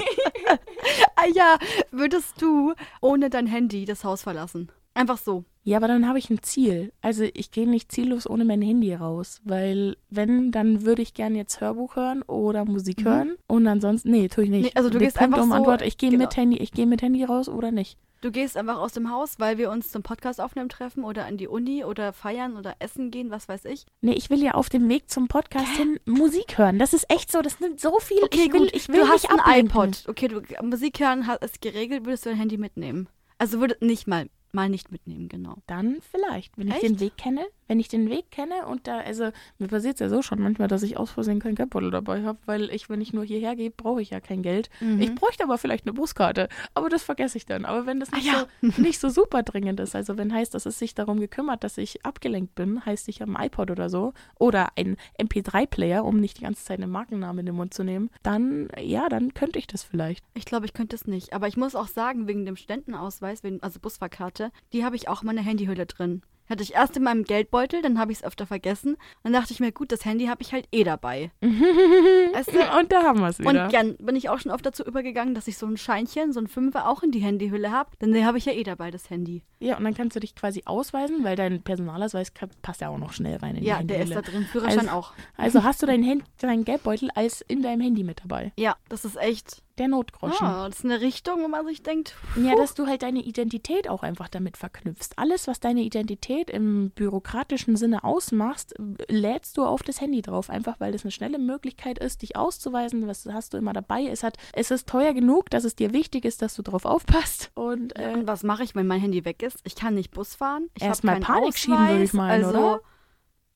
(laughs) ah ja, würdest du ohne dein Handy das Haus verlassen? Einfach so. Ja, aber dann habe ich ein Ziel. Also ich gehe nicht ziellos ohne mein Handy raus, weil wenn, dann würde ich gerne jetzt Hörbuch hören oder Musik Mhm. hören und ansonsten, nee, tue ich nicht. Nee, also du Big gehst Punkt einfach um so- Antwort, ich gehe genau. mit Handy, ich gehe mit Handy raus oder nicht. Du gehst einfach aus dem Haus, weil wir uns zum Podcast aufnehmen treffen oder an die Uni oder feiern oder essen gehen, was weiß ich. Nee, ich will ja auf dem Weg zum Podcast hin Musik hören. Das ist echt so, das nimmt so viel. ich will, ich will du hast mich ein ablenken. iPod. Okay, du Musik hören hat- ist geregelt, würdest du dein Handy mitnehmen. Also würde nicht mal mal nicht mitnehmen, genau. Dann vielleicht, wenn ich Echt? den Weg kenne. Wenn ich den Weg kenne und da, also mir passiert es ja so schon manchmal, dass ich aus Versehen kein Geldbeutel dabei habe, weil ich, wenn ich nur hierher gehe, brauche ich ja kein Geld. Mhm. Ich bräuchte aber vielleicht eine Buskarte, aber das vergesse ich dann. Aber wenn das nicht, Ah, so, (laughs) nicht so super dringend ist, also wenn heißt, dass es sich darum gekümmert, dass ich abgelenkt bin, heißt ich ein iPod oder so oder ein MP3-Player, um nicht die ganze Zeit einen Markennamen in den Mund zu nehmen, dann, ja, dann könnte ich das vielleicht. Ich glaube, ich könnte es nicht. Aber ich muss auch sagen, wegen dem Studentenausweis, wegen, also Busfahrkarte, die habe ich auch in meiner Handyhülle drin. Hatte ich erst in meinem Geldbeutel, dann habe ich es öfter vergessen. Dann dachte ich mir, gut, das Handy habe ich halt eh dabei. (laughs) Weißt du? Und da haben wir es wieder. Und dann bin ich auch schon oft dazu übergegangen, dass ich so ein Scheinchen, so ein Fünfer auch in die Handyhülle habe. Denn den habe ich ja eh dabei, das Handy. Ja, und dann kannst du dich quasi ausweisen, weil dein Personalausweis passt ja auch noch schnell rein in Ja, die der ist Handyhülle. da drin. Führerschein Also- auch. Also hast du deinen, Hand deinen Geldbeutel als in deinem Handy mit dabei. Ja, das ist echt. Der Notgroschen. Ah, das ist eine Richtung, wo man sich denkt, Ja, dass du halt deine Identität auch einfach damit verknüpfst. Alles, was deine Identität im bürokratischen Sinne ausmachst, lädst du auf das Handy drauf. Einfach weil das eine schnelle Möglichkeit ist, dich auszuweisen. Was hast du immer dabei? Es, hat, es ist teuer genug, dass es dir wichtig ist, dass du drauf aufpasst. Und äh, Und was mache ich, wenn mein Handy weg ist? Ich kann nicht Bus fahren. Ich Erst habe mal keinen Panik schieben, würde ich Ausweis, meinen, also, oder?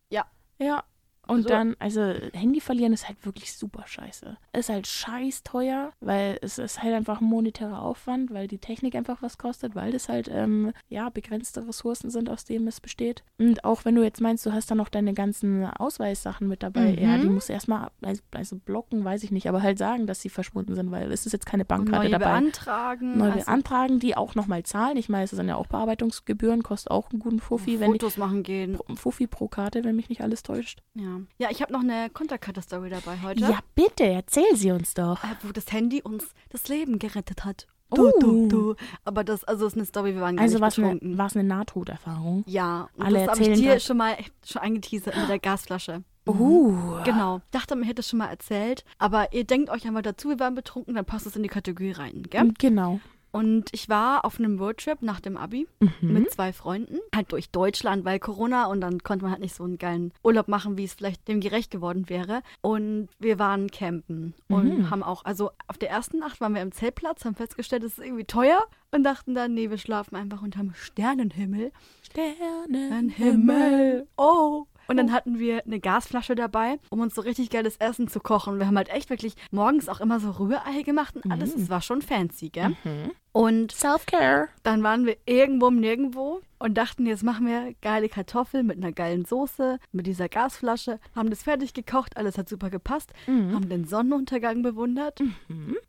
Ja. Ja. Und So. dann, also Handy verlieren ist halt wirklich super scheiße. Ist halt scheiß teuer, weil es ist halt einfach ein monetärer Aufwand, weil die Technik einfach was kostet, weil das halt, ähm, ja, begrenzte Ressourcen sind, aus denen es besteht. Und auch wenn du jetzt meinst, du hast da noch deine ganzen Ausweissachen mit dabei, Mhm. ja, die musst du erstmal, also, also blocken, weiß ich nicht, aber halt sagen, dass sie verschwunden sind, weil es ist jetzt keine Bankkarte neue dabei. beantragen. Neu also beantragen, die auch nochmal zahlen. Ich meine, es sind ja auch Bearbeitungsgebühren, kostet auch einen guten Fuffi, wenn Fotos machen gehen. Fuffi pro Karte, wenn mich nicht alles täuscht. Ja, ja ich habe noch eine Konterkarte-Story dabei heute. Ja, bitte, erzähl sie uns doch. äh, Wo das Handy uns das Leben gerettet hat. Oh. Du, du, du. Aber das, also ist eine Story, wir waren gar Also nicht war es eine, betrunken. Nahtoderfahrung? Ja, und Alle das habe ich dir schon mal schon angeteasert mit der Gasflasche. Uh. Genau. Dachte, man hätte es schon mal erzählt. Aber ihr denkt euch einfach dazu, wir waren betrunken, dann passt es in die Kategorie rein, gell? Genau. Und ich war auf einem Roadtrip nach dem Abi Mhm. mit zwei Freunden, halt durch Deutschland, weil Corona und dann konnte man halt nicht so einen geilen Urlaub machen, wie es vielleicht dem gerecht geworden wäre. Und wir waren campen und Mhm. haben auch, also auf der ersten Nacht waren wir im Zeltplatz, haben festgestellt, es ist irgendwie teuer und dachten dann, nee, wir schlafen einfach unterm Sternenhimmel. Sternenhimmel. Oh. Und dann hatten wir eine Gasflasche dabei, um uns so richtig geiles Essen zu kochen. Wir haben halt echt wirklich morgens auch immer so Rührei gemacht und alles. Es war schon fancy, gell? Mhm. Und Self-Care. dann waren wir irgendwo um nirgendwo und dachten, jetzt machen wir geile Kartoffeln mit einer geilen Soße, mit dieser Gasflasche, haben das fertig gekocht, alles hat super gepasst, Mhm. haben den Sonnenuntergang bewundert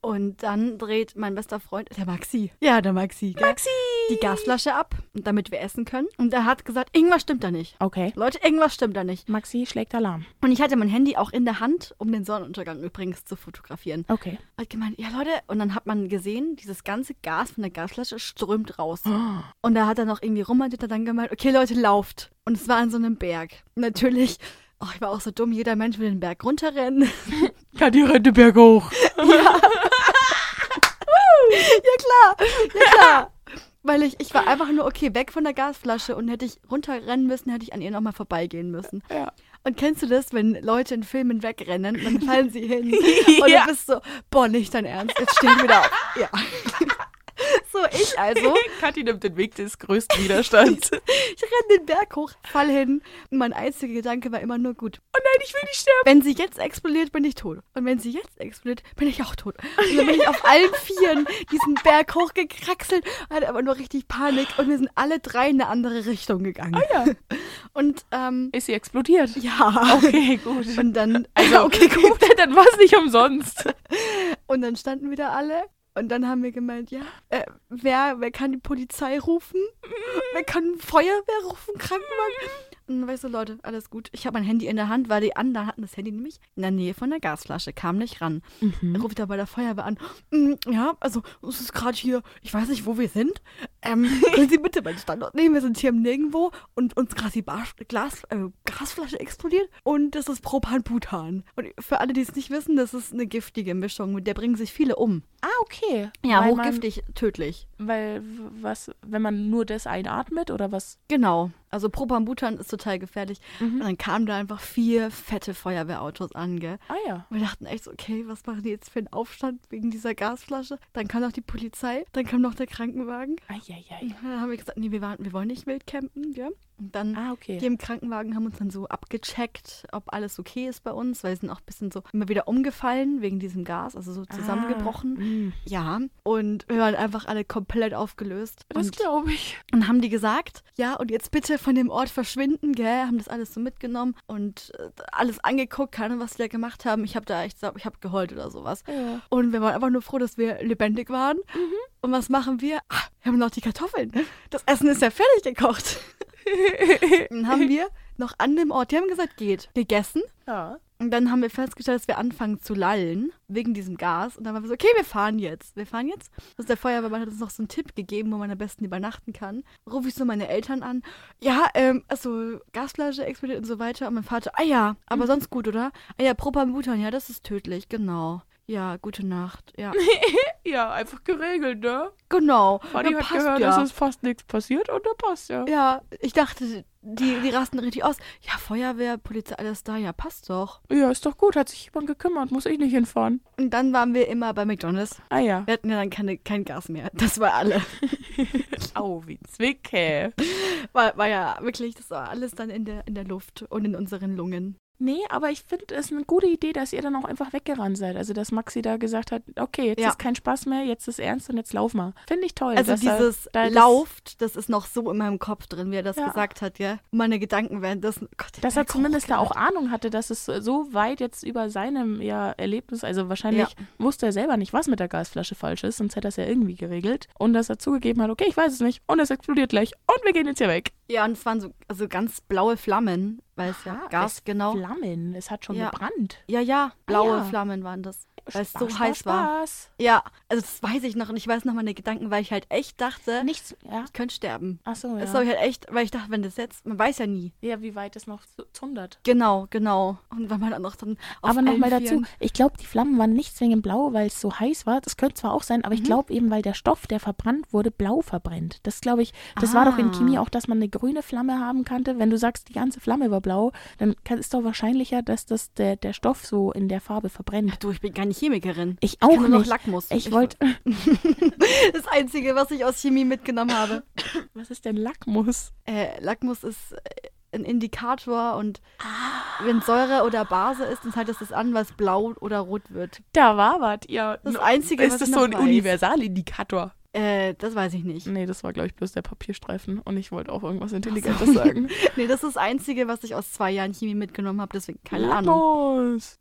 und dann dreht mein bester Freund, der Maxi, ja, der Maxi, gell? Maxi! die Gasflasche ab, damit wir essen können. Und er hat gesagt, irgendwas stimmt da nicht. Okay. Leute, irgendwas stimmt da nicht. Maxi schlägt Alarm. Und ich hatte mein Handy auch in der Hand, um den Sonnenuntergang übrigens zu fotografieren. Okay. Hat gemeint, ja Leute, und dann hat man gesehen, dieses ganze Gas von der Gasflasche strömt raus. Und da hat er noch irgendwie rum und hat dann gemeint, okay Leute, lauft. Und es war an so einem Berg. Natürlich, oh, ich war auch so dumm, jeder Mensch will den Berg runterrennen. (laughs) Ja, die rette Berg hoch. (laughs) ja klar, ja klar. Weil ich, ich war einfach nur, okay, weg von der Gasflasche und hätte ich runterrennen müssen, hätte ich an ihr nochmal vorbeigehen müssen. Ja. Und kennst du das, wenn Leute in Filmen wegrennen, dann (laughs) fallen sie hin und Ja. du bist so, boah, nicht dein Ernst, jetzt steh ich wieder auf. Ja. So, ich also, (laughs) Kathi nimmt den Weg des größten Widerstands. oh (laughs) ich renne den Berg hoch, fall hin. Und mein einziger Gedanke war immer nur gut. nein, ich will nicht sterben. Wenn sie jetzt explodiert, bin ich tot. Und wenn sie jetzt explodiert, bin ich auch tot. Und dann bin ich auf allen Vieren diesen Berg hochgekraxelt, hatte aber nur richtig Panik und wir sind alle drei in eine andere Richtung gegangen. ja. (laughs) Und ähm, Ist sie explodiert? ja. Okay, gut. Und dann, Also, okay, gut. Dann war es nicht umsonst. und dann standen wieder alle Und dann haben wir gemeint, ja, äh, wer, wer kann die Polizei rufen? wer kann Feuerwehr rufen, Krankenwagen? Und weißt du, Leute, alles gut. Ich habe mein Handy in der Hand, weil die anderen hatten das Handy nämlich in der Nähe von der Gasflasche, kam nicht ran. Mhm. Ruft er bei der Feuerwehr an. Mm, ja, also es ist gerade hier, ich weiß nicht, wo wir sind. Ähm, (laughs) können Sie bitte meinen Standort nehmen? Wir sind hier im Nirgendwo und uns gerade die Bar Glas, äh, Gasflasche explodiert und das ist Propan-Butan. Und für alle, die es nicht wissen, das ist eine giftige Mischung, mit der bringen sich viele um. Ah, okay. Ja, weil hochgiftig, man, tödlich. Weil was, wenn man nur das einatmet oder was? Genau. Also Propan-Butan ist total gefährlich. Mhm. Und dann kamen da einfach vier fette Feuerwehrautos an, gell? Ah ja. wir dachten echt so, okay, was machen die jetzt für einen Aufstand wegen dieser Gasflasche? Dann kam noch die Polizei, dann kam noch der Krankenwagen. Eieiei. Dann haben wir gesagt, nee, wir, waren, wir wollen nicht wild campen, gell? Und dann ah, okay. die im Krankenwagen haben uns dann so abgecheckt, ob alles okay ist bei uns, weil sie sind auch ein bisschen so immer wieder umgefallen wegen diesem Gas, also so ah, zusammengebrochen. Ah, ja, und wir waren einfach alle komplett aufgelöst. Das glaube ich. Und haben die gesagt, ja, und jetzt bitte von dem Ort verschwinden, gell? Haben das alles so mitgenommen und äh, alles angeguckt, keine Ahnung, was die da gemacht haben. Ich habe da echt, ich habe geheult oder sowas. Ja. Und wir waren einfach nur froh, dass wir lebendig waren. Mhm. Und was machen wir? Ach, wir haben noch die Kartoffeln. Das Essen ist ja fertig gekocht. (laughs) dann haben wir noch an dem Ort, die haben gesagt, geht, gegessen. Ja. Und dann haben wir festgestellt, dass wir anfangen zu lallen wegen diesem Gas. Und dann waren wir so, okay, wir fahren jetzt. Wir fahren jetzt. Also der Feuerwehrmann hat uns noch so einen Tipp gegeben, wo man am besten übernachten kann. Rufe ich so meine Eltern an. Ja, ähm, also Gasflasche explodiert und so weiter. Und mein Vater, ah ja, aber mhm. sonst gut, oder? Ah ja, Propan-Butan, ja, das ist tödlich, genau. Ja, gute Nacht. Ja. (laughs) ja, einfach geregelt, ne? Genau. Fanny ja, hat gehört, ja. dass es fast nichts passiert und da passt ja. Ja, ich dachte, die, die rasten richtig aus. Ja, Feuerwehr, Polizei, alles da, ja, passt doch. Ja, ist doch gut, hat sich jemand gekümmert, muss ich nicht hinfahren. Und dann waren wir immer bei McDonalds. Ah ja. Wir hatten ja dann keine, kein Gas mehr. Das war alle. (laughs) Au, wie Zwicke. War, war ja wirklich, das war alles dann in der, in der Luft und in unseren Lungen. Nee, aber ich finde es eine gute Idee, dass ihr dann auch einfach weggerannt seid. Also, dass Maxi da gesagt hat, okay, jetzt ja. ist kein Spaß mehr, jetzt ist ernst und jetzt lauf mal. Finde ich toll. Also dieses da Lauft, das ist noch so in meinem Kopf drin, wie er das ja. gesagt hat, ja. meine Gedanken werden das, Gott, Dass er zumindest da auch Ahnung hatte, dass es so weit jetzt über seinem ja, Erlebnis, also wahrscheinlich ja. wusste er selber nicht, was mit der Gasflasche falsch ist, sonst hätte er es ja irgendwie geregelt. Und dass er zugegeben hat, okay, ich weiß es nicht und es explodiert gleich und wir gehen jetzt hier weg. Ja, und es waren so also ganz blaue Flammen weil es ja Gas, genau. Flammen, es hat schon ja. gebrannt. Ja, ja, blaue ah, ja. Flammen waren das weil es so Spaß, heiß war. Spaß. Ja, also das weiß ich noch und ich weiß noch meine Gedanken, weil ich halt echt dachte, Nichts, ja. ich könnte sterben. Ach so, ja. Das habe ich halt echt, weil ich dachte, wenn das jetzt, man weiß ja nie. Ja, wie weit es noch zundert. Genau, genau. Und wenn man dann noch dann auf Aber nochmal dazu, ich glaube, die Flammen waren nicht zwingend blau, weil es so heiß war. Das könnte zwar auch sein, aber mhm. ich glaube eben, weil der Stoff, der verbrannt wurde, blau verbrennt. Das glaube ich, das ah. war doch in Chemie ah. auch, dass man eine grüne Flamme haben kannte. Wenn du sagst, die ganze Flamme war blau, dann ist doch wahrscheinlicher, dass das der, der Stoff so in der Farbe verbrennt. Ach du, ich bin Chemikerin. Ich ich auch ich nicht. Lackmus. Ich, ich wollte. (laughs) das Einzige, was ich aus Chemie mitgenommen habe. (coughs) Was ist denn Lackmus? Äh, Lackmus ist äh, ein Indikator und ah. wenn Säure oder Base ist, dann zeigt das das an, was blau oder rot wird. Da war was, ja. Das Einzige, ist was das so ein. Universalindikator? Äh, das weiß ich nicht. Nee, das war, glaube ich, bloß der Papierstreifen und ich wollte auch irgendwas Intelligentes so. sagen. (laughs) nee, das ist das Einzige, was ich aus zwei Jahren Chemie mitgenommen habe, deswegen keine Lackmus.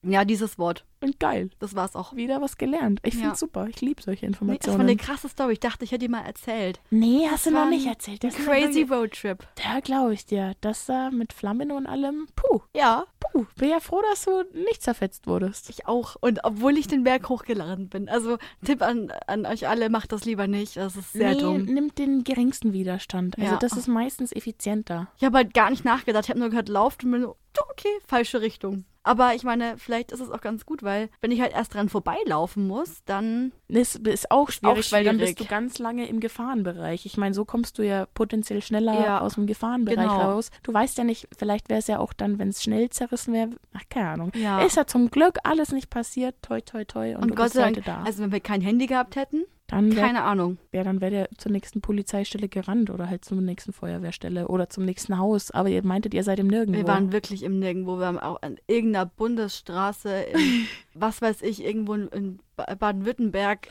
Ahnung. Ja, dieses Wort. Und geil. Das war's auch. Wieder was gelernt. Ich finde ja. super. Ich liebe solche Informationen. Nee, das war eine krasse Story. Ich dachte, ich hätte die mal erzählt. Nee, hast das du noch nicht erzählt. Das crazy Roadtrip. Da glaube ich dir. Das da mit Flammen und allem. Puh. Ja. Puh. Bin ja froh, dass du nicht zerfetzt wurdest. Ich auch. Und obwohl ich den Berg hochgeladen bin. Also Tipp an, an euch alle, macht das lieber nicht. Das ist sehr nee, dumm. Nimmt den geringsten Widerstand. Also ja. das ist meistens effizienter. Ich habe halt gar nicht nachgedacht. Ich habe nur gehört, lauft und bin okay, falsche Richtung. Aber ich meine, vielleicht ist es auch ganz gut, weil wenn ich halt erst dran vorbeilaufen muss, dann. Das ist auch schwierig, auch schwierig, weil dann bist du ganz lange im Gefahrenbereich. Ich meine, so kommst du ja potenziell schneller ja, aus dem Gefahrenbereich genau. raus. Du weißt ja nicht, vielleicht wäre es ja auch dann, wenn es schnell zerrissen wäre, ach, keine Ahnung. Ja. Ist ja zum Glück alles nicht passiert, toi, toi, toi. Und, und Gott sei Dank, da. also wenn wir kein Handy gehabt hätten, dann wär, Keine Ahnung. Ja, dann wäre der zur nächsten Polizeistelle gerannt oder halt zur nächsten Feuerwehrstelle oder zum nächsten Haus. Aber ihr meintet, ihr seid im Nirgendwo. Wir waren wirklich im Nirgendwo. Wir haben auch an irgendeiner Bundesstraße, in, (laughs) was weiß ich, irgendwo in Baden-Württemberg,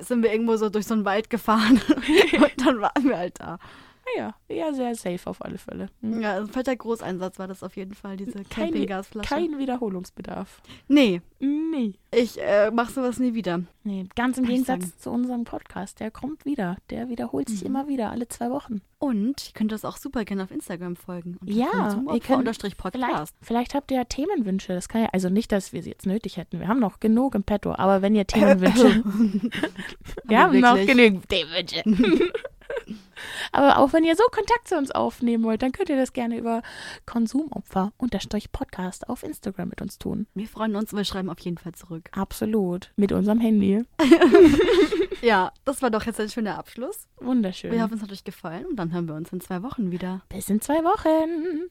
sind wir irgendwo so durch so einen Wald gefahren. (laughs) Und dann waren wir halt da. Ja, ja, sehr safe auf alle Fälle. Mhm. Ja, ein fetter Großeinsatz war das auf jeden Fall, diese Campinggasflasche. Kein Wiederholungsbedarf. Nee. Nie. Ich äh, mache sowas nie wieder. Nee, ganz im Kann Gegensatz zu unserem Podcast. Der kommt wieder. Der wiederholt sich Mhm. immer wieder, alle zwei Wochen. Und ihr könnt das auch super gerne auf Instagram folgen. Ja, ihr könnt unterstrich Vielleicht, Podcast. vielleicht habt ihr ja Themenwünsche. Das kann ja, also nicht, dass wir sie jetzt nötig hätten. Wir haben noch genug im Petto. Aber wenn ihr Themenwünsche. (laughs) (laughs) wir haben noch genügend Themenwünsche. (laughs) (laughs) aber auch wenn ihr so Kontakt zu uns aufnehmen wollt, dann könnt ihr das gerne über Konsumopfer-Podcast auf Instagram mit uns tun. Wir freuen uns, wir schreiben auf jeden Fall zurück. Absolut. Mit unserem Handy. (laughs) Ja, das war doch jetzt ein schöner Abschluss. Wunderschön. Wir hoffen, es hat euch gefallen und dann hören wir uns in zwei Wochen wieder. Bis in zwei Wochen.